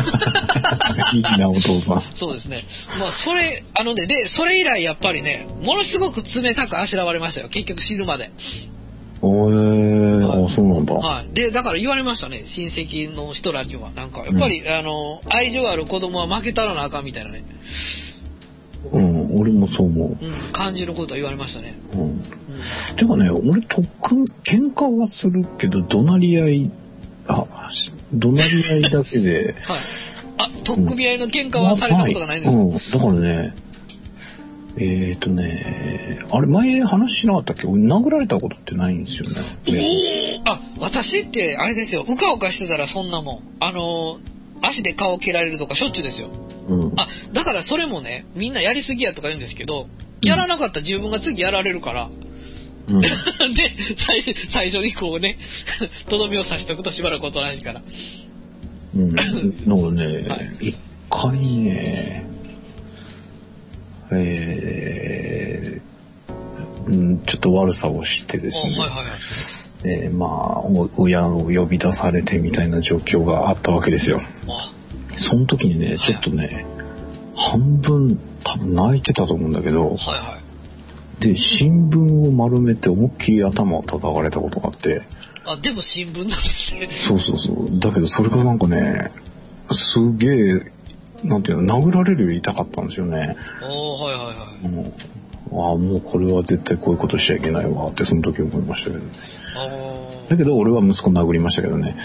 [SPEAKER 2] いいな、お父さん。
[SPEAKER 1] そうですね。まあそれあのねでそれ以来やっぱりねものすごく冷たくあしらわれましたよ。結局死ぬまで。
[SPEAKER 2] おえー、
[SPEAKER 1] はい
[SPEAKER 2] あ、そうなんだ。
[SPEAKER 1] はい、でだから言われましたね親戚の人らにはなんかやっぱり、あの愛情ある子供は負けたらなあかんみたいなね、
[SPEAKER 2] うん、俺もそう思う。
[SPEAKER 1] うん、感じることは言われましたね、
[SPEAKER 2] うん。
[SPEAKER 1] うん、
[SPEAKER 2] てかね、俺、特訓、喧嘩はするけど、怒鳴り合い、あ、し怒鳴り合いだけで。[LAUGHS]
[SPEAKER 1] はいあとっくみ合いの喧嘩はされたことがないんですか、
[SPEAKER 2] うん。だからね、えっ、ー、とね、あれ前話しなかったっけ？俺殴られたことってないんですよね。
[SPEAKER 1] あ私ってあれですようかうかしてたらそんなもんあの足で顔蹴られるとかしょっちゅうですよ
[SPEAKER 2] うん。
[SPEAKER 1] あだからそれもねみんなやりすぎやとか言うんですけどやらなかったら自分が次やられるから、
[SPEAKER 2] うん。[LAUGHS]
[SPEAKER 1] で最最初にこうね [LAUGHS] とどめを刺しておくとしばらくおとなしいから
[SPEAKER 2] うん。[LAUGHS] だからね
[SPEAKER 1] はい、
[SPEAKER 2] 一、回ね、えー、うん、ちょっと悪さをしてですね。
[SPEAKER 1] あはいはいはい
[SPEAKER 2] えーまあ、お親を呼び出されてみたいな状況があったわけですよ。
[SPEAKER 1] あ
[SPEAKER 2] その時にね、ちょっとね、半分多分泣いてたと思うんだけど、
[SPEAKER 1] はいはい
[SPEAKER 2] で、新聞を丸めて思いっきり頭を叩かれたことがあって、
[SPEAKER 1] あ、でも新聞なんですね。
[SPEAKER 2] そうそうそう。だけどそれがなんかね、すげえ、なんていうの、殴られるより痛かったんですよね。
[SPEAKER 1] おー、はいはいはい。
[SPEAKER 2] うんああ、もうこれは絶対こういうことしちゃいけないわってその時思いましたけど。
[SPEAKER 1] あ
[SPEAKER 2] だけど俺は息子殴りましたけどね。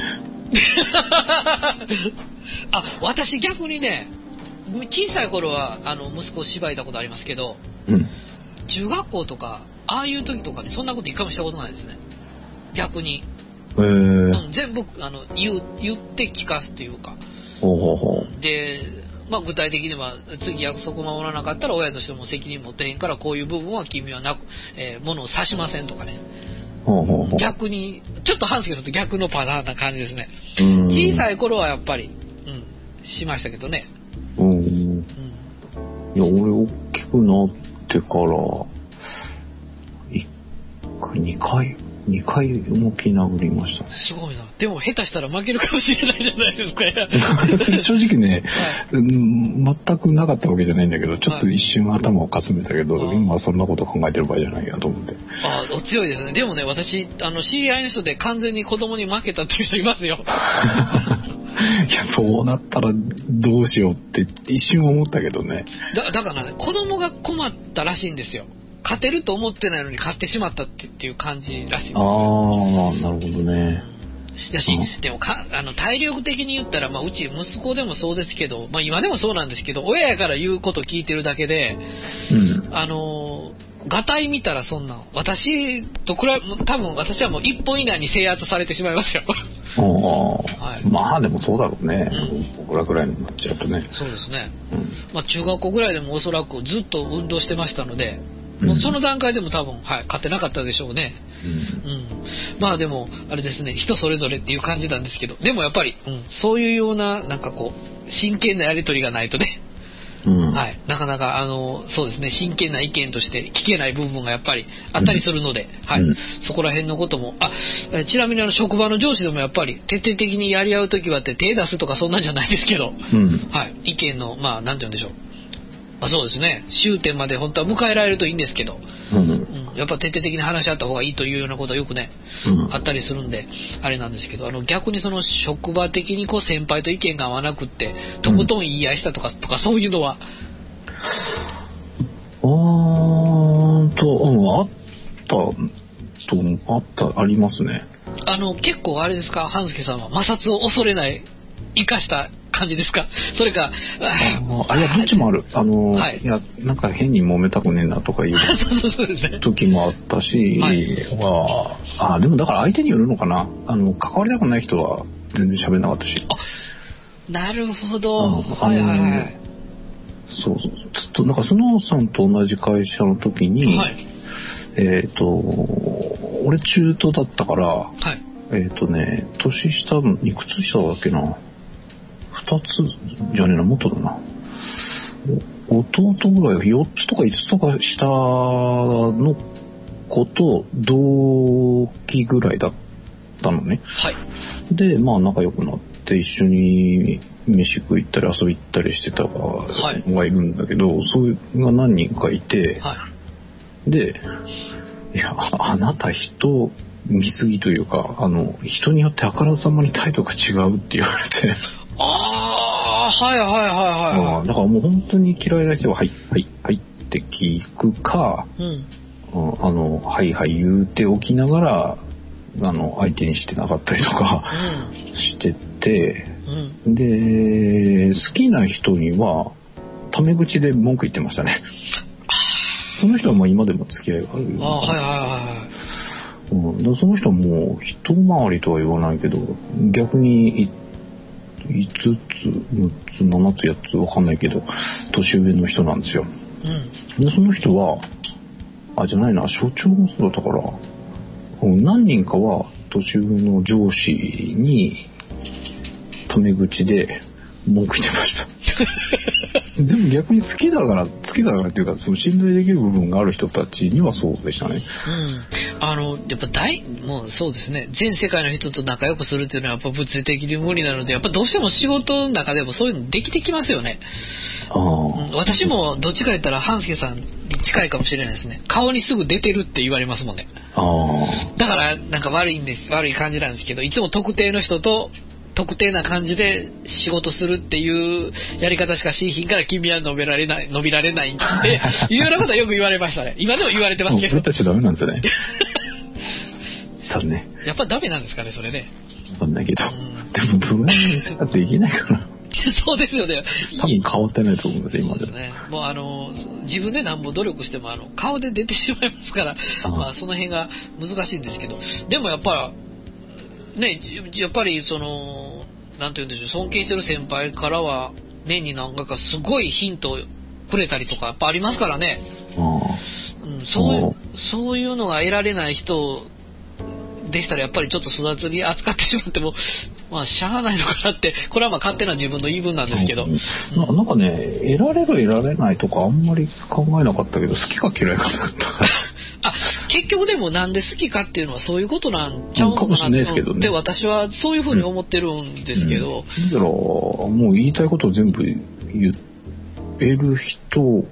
[SPEAKER 1] ー [LAUGHS] あ、私逆にね、小さい頃は、あの、息子を縛いたことありますけど、
[SPEAKER 2] うん。
[SPEAKER 1] 中学校とか、ああいう時とかにそんなこと一回もしたことないですね。逆に。
[SPEAKER 2] えー、
[SPEAKER 1] うん、全部、あの、言う、言って聞かすというか。
[SPEAKER 2] ほうほうほう。
[SPEAKER 1] で、まあ、具体的には次約束守らなかったら親としても責任持ってへんからこういう部分は君はなく、えー、ものを指しませんとかね
[SPEAKER 2] ほうほうほう。
[SPEAKER 1] 逆にちょっと半助さんと逆のパターンな感じですね
[SPEAKER 2] うん
[SPEAKER 1] 小さい頃はやっぱりうんしましたけどね
[SPEAKER 2] うん。
[SPEAKER 1] うん
[SPEAKER 2] いや、俺大きくなってから、一回、二回、二回思いっきり殴りましたね。
[SPEAKER 1] すごいなでも下手したら負けるかもしれないじゃないですか。[LAUGHS]
[SPEAKER 2] 正直ね、
[SPEAKER 1] は
[SPEAKER 2] うん全くなかったわけじゃないんだけど、ちょっと一瞬頭をかすめたけど、
[SPEAKER 1] はい。
[SPEAKER 2] 今はそんなこと考えてる場合じゃないなと思って。
[SPEAKER 1] あお強いですね。でもね私あの知り合いの人で完全に子供に負けたっていう人いますよ。[LAUGHS]
[SPEAKER 2] いや、そうなったらどうしようって一瞬思ったけどね。
[SPEAKER 1] だだからね子供が困ったらしいんですよ。勝てると思ってないのに勝ってしまったってっていう感じらしいんです
[SPEAKER 2] あ
[SPEAKER 1] よ。
[SPEAKER 2] あ、なるほどね。
[SPEAKER 1] やし
[SPEAKER 2] うん、
[SPEAKER 1] でもかあの体力的に言ったら、まあ、うち息子でもそうですけど、まあ、今でもそうなんですけど親やから言うこと聞いてるだけで
[SPEAKER 2] うん。
[SPEAKER 1] あのー、がたい見たらそんなん私と比べ多分私はもう1本以内に制圧されてしまいますよはい
[SPEAKER 2] まあでもそうだろうね。
[SPEAKER 1] う
[SPEAKER 2] 僕らぐらいになっちゃうとね。
[SPEAKER 1] そうですね
[SPEAKER 2] うん
[SPEAKER 1] まあ、中学校ぐらいでもおそらくずっと運動してましたので、
[SPEAKER 2] うん
[SPEAKER 1] もうその段階でも多分、はい、勝てなかったでしょうね。
[SPEAKER 2] うん
[SPEAKER 1] うん。まあでも、あれですね、人それぞれっていう感じなんですけど、でもやっぱり、うん、そういうような、なんかこう、真剣なやりとりがないとね、
[SPEAKER 2] うん。
[SPEAKER 1] はい、なかなか、あの、そうですね、真剣な意見として聞けない部分がやっぱりあったりするので、はい、
[SPEAKER 2] うん
[SPEAKER 1] そこら辺のことも、あ、えちなみにあの、職場の上司でもやっぱり、徹底的にやり合うときはって手出すとかそんなんじゃないですけど、
[SPEAKER 2] うん。
[SPEAKER 1] はい、意見の、まあ、なんて言うんでしょう。まあ、そうですね、終点まで本当は迎えられるといいんですけど、
[SPEAKER 2] うん。
[SPEAKER 1] うん、やっぱ徹底的に話し合った方がいいというようなことはよくね、
[SPEAKER 2] うん。
[SPEAKER 1] あったりするんで、あれなんですけど、あの逆にその職場的にこう先輩と意見が合わなくって、とことん言い合いしたとか、とかそういうのは、
[SPEAKER 2] あーと、うん、あったと、あった、ありますね。
[SPEAKER 1] あの結構あれですか、半助さんは摩擦を恐れない、生かした感じですか、それか、[LAUGHS] あ
[SPEAKER 2] あ、いや、どっちもある。[LAUGHS] あの、
[SPEAKER 1] はい
[SPEAKER 2] い、や、なんか変に揉めたくねえなとかいう。[LAUGHS] 時もあったし、
[SPEAKER 1] はい
[SPEAKER 2] はあ、でもだから相手によるのかな？あの、関わりたくない人は全然喋んなかったし。
[SPEAKER 1] なるほど。
[SPEAKER 2] あ
[SPEAKER 1] はいはいはい。
[SPEAKER 2] そうそう。ずっと、なんか、スノーさんと同じ会社の時に、
[SPEAKER 1] はい。
[SPEAKER 2] えっ、と、俺中途だったから、
[SPEAKER 1] はい。
[SPEAKER 2] えっ、とね、年下の、いくつ下だっけな？二つじゃねえな、もっとだな。お弟ぐらい、4つとか5つとか下の子と同期ぐらいだったのね。
[SPEAKER 1] はい。
[SPEAKER 2] で、まあ仲良くなって一緒に飯食い行ったり遊び行ったりしてた子
[SPEAKER 1] い
[SPEAKER 2] がいるんだけど、そういうのが何人かいて、
[SPEAKER 1] はい。
[SPEAKER 2] で、いや、ああなた人見すぎというか、あの、人によってあからさまに態度が違うって言われて、
[SPEAKER 1] ああ、はいはいはいはい
[SPEAKER 2] あ
[SPEAKER 1] は
[SPEAKER 2] だからもう本当に嫌いな人は、はい、はい、はいって聞くか、
[SPEAKER 1] い。うん。
[SPEAKER 2] うんあの、はいはい言うておきながら、あの、相手にしてなかったりとかしてて、
[SPEAKER 1] うん。うん。
[SPEAKER 2] で、好きな人には、タメ口で文句言ってましたね。[LAUGHS] その人はまあ今でも付き合いがある。
[SPEAKER 1] ああ、はいはいは
[SPEAKER 2] うん、その人はもう一回りとは言わないけど逆にい5つ6つ7つ8つわかんないけど年上の人なんですよ。
[SPEAKER 1] うん。
[SPEAKER 2] でその人はあじゃないな所長もそうだったからうん何人かは年上の上司にタメ口で文句言ってました。[LAUGHS] でも逆に好きだから好きだからっていうかその信頼できる部分がある人たちにはそうでしたね。
[SPEAKER 1] うん、あのやっぱ大もうそうですね。全世界の人と仲良くするっていうのはやっぱ物理的に無理なのでやっぱどうしても仕事の中でもそういうのできてきますよね。
[SPEAKER 2] あ。
[SPEAKER 1] うん。私もどっちか言ったら半助さんに近いかもしれないですね。顔にすぐ出てるって言われますもんね。
[SPEAKER 2] あ。あ。
[SPEAKER 1] だから、なんか悪いんです、悪い感じなんですけど、いつも特定の人と、特定な感じで仕事するっていうやり方しかしいひんから君は伸びられない、伸びられないっていうようなことはよく言われましたね。[LAUGHS] 今でも言われて
[SPEAKER 2] あ。
[SPEAKER 1] ますけど
[SPEAKER 2] 俺。たちダメなんですよね。[LAUGHS] 多分ね。
[SPEAKER 1] やっぱダメなんですかね、それね。
[SPEAKER 2] わかんないけど
[SPEAKER 1] うん。
[SPEAKER 2] でも、ドライにしかできないから。
[SPEAKER 1] そうですよね。
[SPEAKER 2] 多分変わってないと思うんですよ、今で
[SPEAKER 1] です。ね。もうあの、自分でなんぼ努力しても、あの、顔で出てしまいますから、
[SPEAKER 2] あ
[SPEAKER 1] まあその辺が難しいんですけど、でもやっぱ、ね、やっぱりその、なんて言うんでしょう、尊敬してる先輩からは、年に何回かすごいヒントをくれたりとか、やっぱありますからね。
[SPEAKER 2] あ
[SPEAKER 1] うん、そういう、そういうのが得られない人でしたら、やっぱりちょっと育つに扱ってしまっても、まあ、しゃあないのかなって、これはまあ勝手な自分の言い分なん
[SPEAKER 2] あ。
[SPEAKER 1] ですけど。
[SPEAKER 2] うんななんかね、得られる得られないとかあんまり考えなかったけど、好きか嫌いかだった。[LAUGHS]
[SPEAKER 1] あ、結局でもなんで好きかっていうのはそういうことなんちゃうの
[SPEAKER 2] かもしれないですけどね
[SPEAKER 1] 私はそういうふうに思ってるんですけど、
[SPEAKER 2] うんだから、もう言いたいことを全部言える人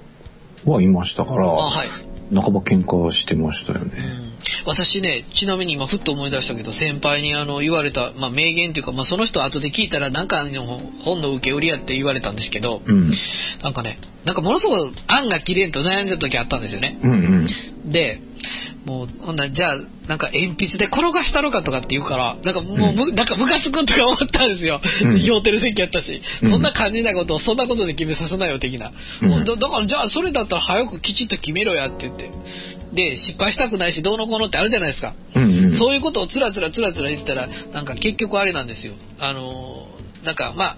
[SPEAKER 2] はいましたから、
[SPEAKER 1] あはい。
[SPEAKER 2] 半ば喧嘩してましたよね。
[SPEAKER 1] うん私ね、ちなみに今ふっと思い出したけど、先輩にあの言われた、まあ名言っていうか、まあその人後で聞いたらなんかの本の受け売りやって言われたんですけど、
[SPEAKER 2] うん。
[SPEAKER 1] なんかね、なんかものすごく案が切れんと悩んでた時あったんですよね。
[SPEAKER 2] うんうん。
[SPEAKER 1] で、もう、ほんならじゃあ、なんか鉛筆で転がしたろかとかって言うから、なんかもうむ、なんかムカつくんとか思ったんですよ。
[SPEAKER 2] うん
[SPEAKER 1] 酔うてる席やったし、
[SPEAKER 2] うん
[SPEAKER 1] そんな感じなことをそんなことで決めさせないよ的な。
[SPEAKER 2] うん
[SPEAKER 1] だからじゃあそれだったら早くきちっと決めろやって言って。で、失敗したくないし、どうのこうのってあるじゃないですか。
[SPEAKER 2] うんうん。
[SPEAKER 1] そういうことをつらつらつらつら言ったら、なんか結局あれなんですよ。あのー、なんかまあ、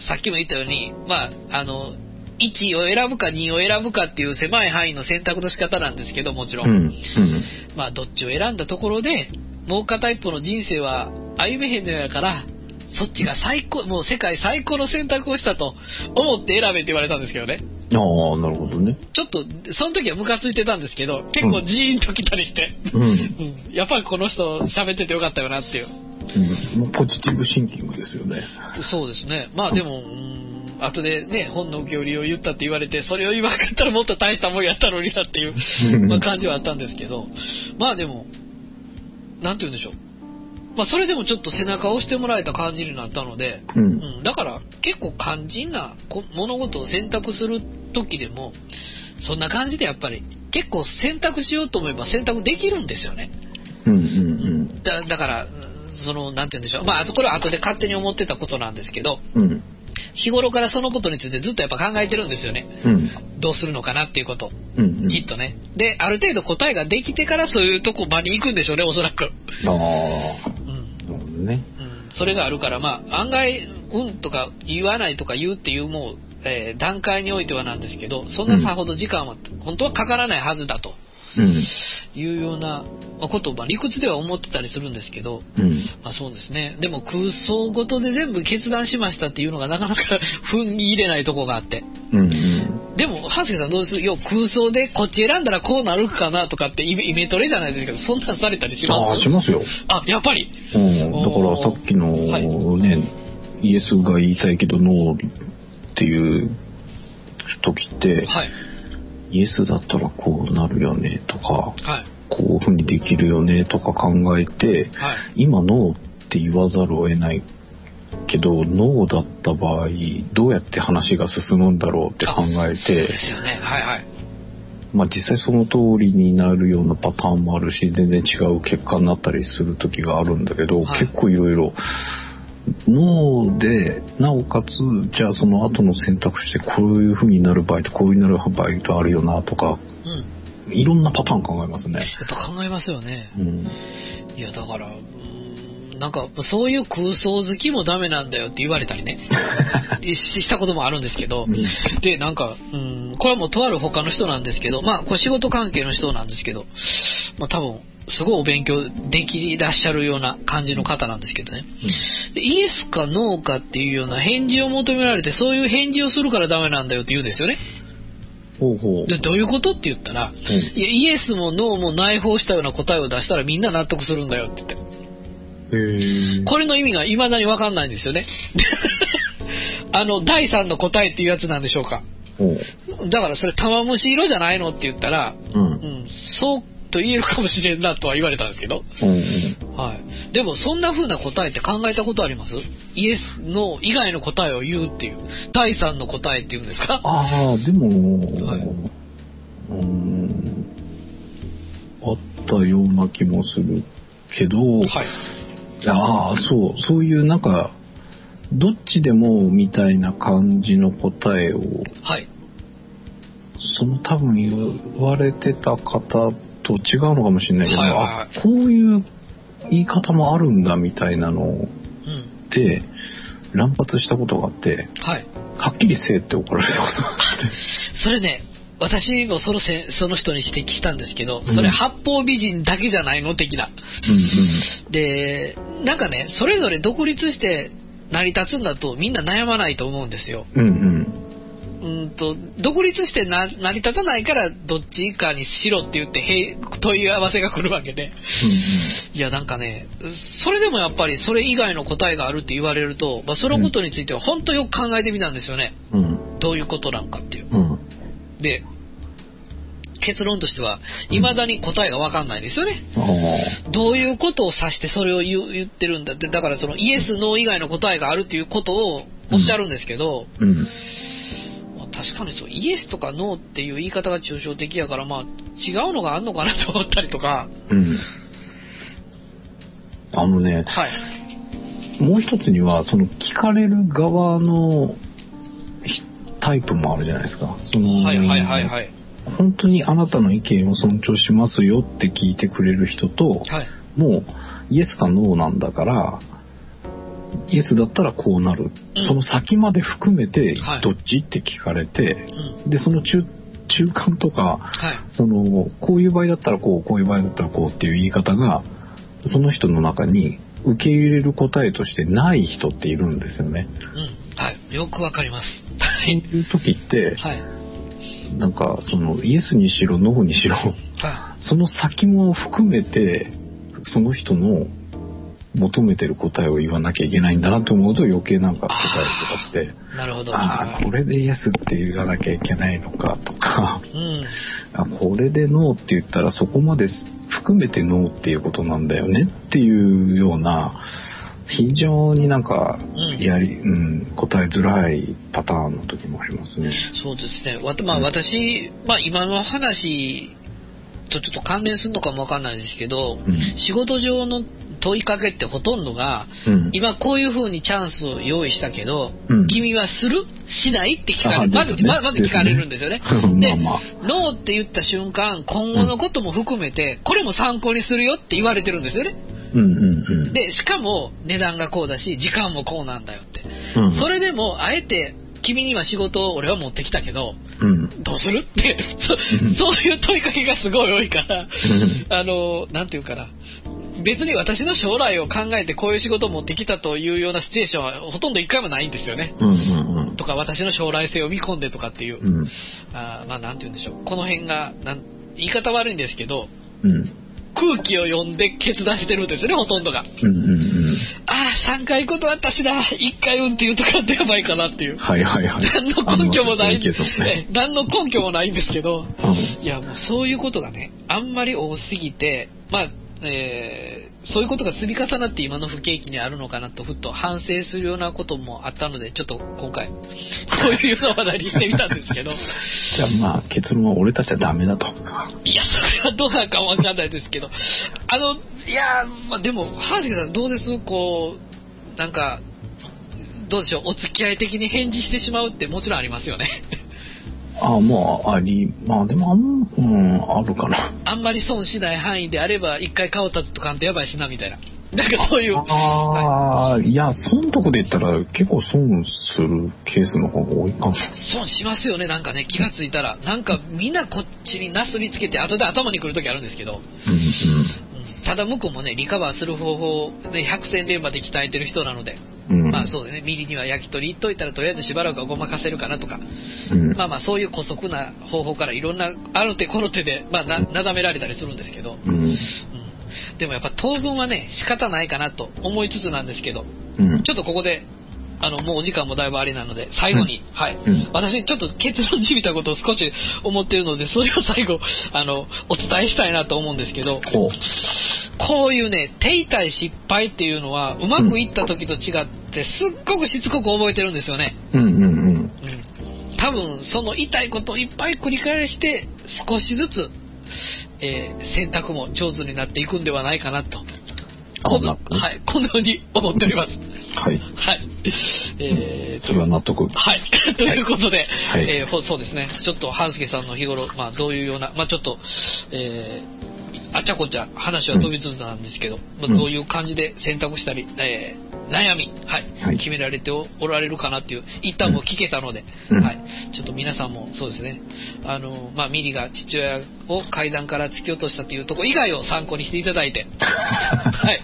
[SPEAKER 1] さっきも言ったように、まあ、あの、1を選ぶか2を選ぶかっていう狭い範囲の選択の仕方なんですけど、もちろん。
[SPEAKER 2] うん。うん。
[SPEAKER 1] まあ、どっちを選んだところで、もう片一方の人生は歩めへんのやから、そっちが最高、もう世界最高の選択をしたと思って選べって言われたんですけどね。
[SPEAKER 2] ああ、なるほどね。
[SPEAKER 1] ちょっと、その時はムカついてたんですけど、結構ジーンときたりして、
[SPEAKER 2] うん。
[SPEAKER 1] うんやっぱりこの人喋っててよかったよなっていう。
[SPEAKER 2] うんまあポジティブシンキングですよね。
[SPEAKER 1] そうですね。まあでも、うん、後でね、本の受け売りを言ったって言われて、それを言わなかったらもっと大したもんやったのになっていう、まあ、感じはあったんですけど、まあでも、なんて言うんでしょう。まあそれでもちょっと背中を押してもらえた感じになったので、
[SPEAKER 2] うん。
[SPEAKER 1] うん、だから結構肝心なこ物事を選択する時でも、そんな感じでやっぱり結構選択しようと思えば選択できるんですよね。
[SPEAKER 2] うんうん
[SPEAKER 1] だだから、うんその、なんて言うんでしょう。まあ、これは後で勝手に思ってたことなんですけど、
[SPEAKER 2] うん。うん。
[SPEAKER 1] 日頃からそのことについてずっとやっぱ考えてるんですよね。
[SPEAKER 2] うん。
[SPEAKER 1] どうするのかなっていうこと。
[SPEAKER 2] うん。うん。
[SPEAKER 1] きっとね。で、ある程度答えができてからそういうとこ場に行くんでしょうね、おそらく。
[SPEAKER 2] ああ、
[SPEAKER 1] うん。
[SPEAKER 2] なるほどね。
[SPEAKER 1] うん。それがあるから、まあ、案外、うんとか言わないとか言うっていうもう、えー段階においてはなんですけど、そんなさほど時間は本当はかからないはずだと。いうようなまあことを、まあ、理屈では思ってたりするんですけど、
[SPEAKER 2] うん。
[SPEAKER 1] まあそうですね。でも空想ごとで全部決断しましたっていうのがなかなか [LAUGHS] 踏ん入れないとこがあって。
[SPEAKER 2] うん。うん。
[SPEAKER 1] でも、ハスケさんどうです？よ、空想でこっち選んだらこうなるかなとかってイメイメトレじゃないですけど、そんなんされたりします？
[SPEAKER 2] ああ、しますよ。
[SPEAKER 1] あ、やっぱり。
[SPEAKER 2] うん。だからさっきのね、イエスが言いたいけどノーっていう時って、
[SPEAKER 1] はい。
[SPEAKER 2] イエスだったらこうなるよねとか、
[SPEAKER 1] はい。
[SPEAKER 2] こういうふうにできるよねとか考えて、
[SPEAKER 1] はい。
[SPEAKER 2] 今ノーって言わざるを得ないけど、ノーだった場合、どうやって話が進むんだろうって考え
[SPEAKER 1] あそう
[SPEAKER 2] て
[SPEAKER 1] で、すよね。はいはい。
[SPEAKER 2] まあ実際その通りになるようなパターンもあるし、全然違う結果になったりする時があるんだけど、
[SPEAKER 1] はい
[SPEAKER 2] 結構いろいろ、ノーで、なおかつ、じゃあその後の選択肢でこういう風になる場合とこういうなる場合とあるよなとか、
[SPEAKER 1] うん。
[SPEAKER 2] いろんなパターン考えますね。
[SPEAKER 1] やっぱ考えますよね。
[SPEAKER 2] うん。
[SPEAKER 1] いや、だから、なんか、そういう空想好きもダメなんだよって言われたりね、[LAUGHS] ししたこともあるんですけど、
[SPEAKER 2] うん
[SPEAKER 1] で、なんか、うん、これはもうとある他の人なんですけど、まあ、これ仕事関係の人なんですけど、まあ多分、すごいお勉強できらっしゃるような感じの方なんですけどね。でイエスかノーかっていうような返事を求められて、そういう返事をするからダメなんだよって言うんですよね。
[SPEAKER 2] ほうほう。
[SPEAKER 1] で、どういうことって言ったら、
[SPEAKER 2] うん
[SPEAKER 1] いや、イエスもノーも内包したような答えを出したらみんな納得するんだよって言って。これの意味が未だにわかんないんですよね。[LAUGHS] あの、第三の答えっていうやつなんでしょうか。だからそれ玉虫色じゃないのって言ったら、
[SPEAKER 2] う。
[SPEAKER 1] うんん、そうと言えるかもしれんなとは言われたんですけど。
[SPEAKER 2] うんうん。
[SPEAKER 1] はい。でも、そんな風な答えって考えたことあります？イエス、ノー以外の答えを言うっていう。第三の答えっていうんですか？
[SPEAKER 2] ああ、でも、
[SPEAKER 1] はいう
[SPEAKER 2] ーん、あったような気もするけど、
[SPEAKER 1] はい。
[SPEAKER 2] ああ、そう、そういうなんか、どっちでもみたいな感じの答えを、
[SPEAKER 1] はい。
[SPEAKER 2] その多分言われてた方と違うのかもしれないけど、
[SPEAKER 1] はいはいはい
[SPEAKER 2] あ、こういう言い方もあるんだみたいなの
[SPEAKER 1] うん。
[SPEAKER 2] で、乱発したことがあって、
[SPEAKER 1] はい。
[SPEAKER 2] はっきりせえって怒られたことがあって。
[SPEAKER 1] それね、私もそのせその人に指摘したんですけど、
[SPEAKER 2] うん
[SPEAKER 1] それ八方美人だけじゃないの？的な。
[SPEAKER 2] うん
[SPEAKER 1] で、なんかね、それぞれ独立して成り立つんだとみんな悩まないと思うんですよ。
[SPEAKER 2] うん。うんうん。
[SPEAKER 1] うんと、独立してな成り立たないからどっちかにしろって言って問い合わせが来るわけで。いや、なんかね、それでもやっぱりそれ以外の答えがあるって言われると、まあ、そのことについては本当よく考えてみたんですよね。
[SPEAKER 2] うんうん。
[SPEAKER 1] どういうことなんかっていう。
[SPEAKER 2] うん。
[SPEAKER 1] で、結論としては、未だに答えがわかんないんですよね。
[SPEAKER 2] あ
[SPEAKER 1] どういうことを指してそれを言ってるんだって、だからそのイエス、ノー以外の答えがあるっていうことをおっしゃるんですけど、
[SPEAKER 2] あ。うん。
[SPEAKER 1] まあ確かにそう、イエスとかノーっていう言い方が抽象的やから、まあ違うのがあんのかなと思ったりとか、
[SPEAKER 2] うん。あのね、
[SPEAKER 1] はい。
[SPEAKER 2] もう一つには、その聞かれる側のひタイプもあるじゃないですか。その
[SPEAKER 1] はいはいはいはい。
[SPEAKER 2] 本当にあなたの意見を尊重しますよって聞いてくれる人と、
[SPEAKER 1] はい。
[SPEAKER 2] もうイエスかノーなんだから、イエスだったらこうなる。
[SPEAKER 1] うん
[SPEAKER 2] その先まで含めて
[SPEAKER 1] はい、
[SPEAKER 2] どっちって聞かれて、
[SPEAKER 1] うん。
[SPEAKER 2] で、その中、中間とか、
[SPEAKER 1] はい。
[SPEAKER 2] その、こういう場合だったらこう、こういう場合だったらこうっていう言い方が、その人の中に受け入れる答えとしてない人っているんですよね。
[SPEAKER 1] うん。はい。よくわかります。はい。
[SPEAKER 2] いう時って、
[SPEAKER 1] はい。
[SPEAKER 2] なんか、その、イエスにしろ、ノーにしろ、
[SPEAKER 1] は
[SPEAKER 2] その先も含めて、その人の求めてる答えを言わなきゃいけないんだなと思うと余計なんか答えるとかって、
[SPEAKER 1] い。なるほど。
[SPEAKER 2] ああ、これでイエスって言わなきゃいけないのかとか、
[SPEAKER 1] うん。
[SPEAKER 2] あこれでノーって言ったらそこまで含めてノーっていうことなんだよねっていうような非常になんか
[SPEAKER 1] うん
[SPEAKER 2] やり、うん、答えづらいパターンの時もありますね。
[SPEAKER 1] そうですね。まあ
[SPEAKER 2] うん
[SPEAKER 1] 私、まあ今の話とちょっと関連するのかもわかんないですけど、
[SPEAKER 2] うん
[SPEAKER 1] 仕事上の問いかけってほとんどが、
[SPEAKER 2] うん、
[SPEAKER 1] 今こういう風にチャンスを用意したけど、
[SPEAKER 2] うん
[SPEAKER 1] 君はする？しない？って聞かれる。まず、ままず聞かれるんですよね。
[SPEAKER 2] でまあまあ
[SPEAKER 1] ノーって言った瞬間、今後のことも含めて、これも参考にするよって言われてるんですよね。
[SPEAKER 2] うんうんうん。
[SPEAKER 1] で、しかも値段がこうだし、時間もこうなんだよって。
[SPEAKER 2] うん、
[SPEAKER 1] それでも、あえて、君には仕事を俺は持ってきたけど、
[SPEAKER 2] うん、
[SPEAKER 1] どうする？って、
[SPEAKER 2] うん
[SPEAKER 1] そそういう問いかけがすごい多いから、あの、なんていうかな。別に私の将来を考えてこういう仕事を持ってきたというようなシチュエーションはほとんど一回もないんですよね。
[SPEAKER 2] うんうんうん
[SPEAKER 1] とか私の将来性を見込んでとかっていう、
[SPEAKER 2] うん
[SPEAKER 1] あーまあなんて言うんでしょう。この辺が、なん言い方悪いんですけど、
[SPEAKER 2] うん
[SPEAKER 1] 空気を読んで決断してるんですよね、ほとんどが。
[SPEAKER 2] うんうんうん
[SPEAKER 1] ああ、3回断ったしな、1回うんって言うとかってやばいかなっていう。
[SPEAKER 2] はいはいはい。
[SPEAKER 1] 何の根拠もないんです
[SPEAKER 2] ね。
[SPEAKER 1] 何の根拠もないんですけど、
[SPEAKER 2] うん
[SPEAKER 1] いやもうそういうことがね、あんまり多すぎて、まあ、えーそういうことが積み重なって今の不景気にあるのかなと、ふっと反省するようなこともあったので、ちょっと今回、[LAUGHS] そういうような話題にしてみたんですけど、[LAUGHS]
[SPEAKER 2] じゃあまあ結論は俺たちはダメだと。
[SPEAKER 1] いや、それはどうなんかわかんないですけど、あの、いや、まあでも、はじけさんどうです？こう、なんか、どうでしょう、お付き合い的に返事してしまうってもちろんありますよね。
[SPEAKER 2] ああまああり、まあでもあん、うん、あるかな。
[SPEAKER 1] あんまり損しない範囲であれば、一回顔立つとかんとやばいしな、みたいな。なんかそういう。は
[SPEAKER 2] ああ、いや、損得で言ったら結構損するケースの方が多いかも。
[SPEAKER 1] い損しますよね、なんかね、気がついたら。なんかみんなこっちになすりつけて、後で頭に来るときあるんですけど、
[SPEAKER 2] うん
[SPEAKER 1] うんただ向こうもね、リカバーする方法を、ね、百戦錬磨で鍛えてる人なので、
[SPEAKER 2] うん。うん。
[SPEAKER 1] まあそうですね、ミリには焼き鳥言っといたらとりあえずしばらくはごまかせるかなとか、
[SPEAKER 2] うん。
[SPEAKER 1] まあまあそういう姑息な方法からいろんな、ある手この手で、まあな、なだめられたりするんですけど、
[SPEAKER 2] うん。
[SPEAKER 1] うんでもやっぱ当分はね、仕方ないかなと思いつつなんですけど、
[SPEAKER 2] うん。
[SPEAKER 1] ちょっとここであの、もうお時間もだいぶあれなので、最後に、
[SPEAKER 2] うん
[SPEAKER 1] はい、
[SPEAKER 2] うん
[SPEAKER 1] 私、ちょっと結論じみたことを少し思っているので、それを最後、[LAUGHS] あの、お伝えしたいなと思うんですけど。こういうね、手痛い失敗っていうのは、うまくいった時と違って、すっごくしつこく覚えてるんですよね。
[SPEAKER 2] うんうんうん。
[SPEAKER 1] うん。多分、その痛いことをいっぱい繰り返して、少しずつ、えー選択も上手になっていくんではないかなと。はい、このように思っております。
[SPEAKER 2] はい。
[SPEAKER 1] はい。えー [LAUGHS]
[SPEAKER 2] それは納得。
[SPEAKER 1] はい。[LAUGHS] ということで、
[SPEAKER 2] はい
[SPEAKER 1] えーほそうですね、ちょっと半助さんの日頃、まあ、どういうような、まあ、ちょっと、えーあちゃこちゃ話は飛びつつなんですけど、ま
[SPEAKER 2] うん
[SPEAKER 1] あ、どういう感じで選択したり、えー悩み、はい、
[SPEAKER 2] はい
[SPEAKER 1] 決められておおられるかなっていう、一旦もう聞けたので、
[SPEAKER 2] うん
[SPEAKER 1] はい、ちょっと皆さんもそうですね、あの、まあ、ミリが父親を階段から突き落としたというところ以外を参考にしていただいて、[LAUGHS] はい、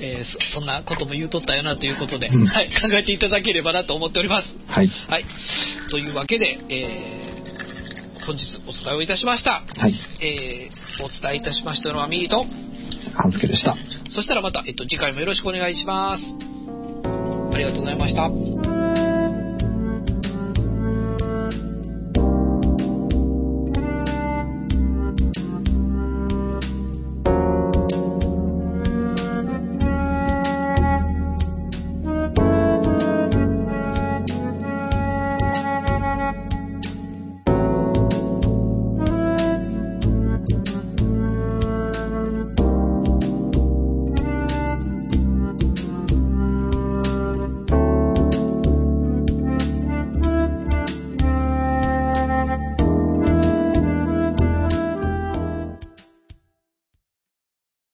[SPEAKER 1] えーそそんなことも言うとったよなということで、
[SPEAKER 2] うん
[SPEAKER 1] はい、考えていただければなと思っております。
[SPEAKER 2] はい。
[SPEAKER 1] はい。というわけで、えー本日お伝えをいたしました。
[SPEAKER 2] はい。
[SPEAKER 1] えーお伝えいたしましたのはミリと、
[SPEAKER 2] 半助でした。
[SPEAKER 1] そしたらまた、えっと、次回もよろしくお願いします。ありがとうございました。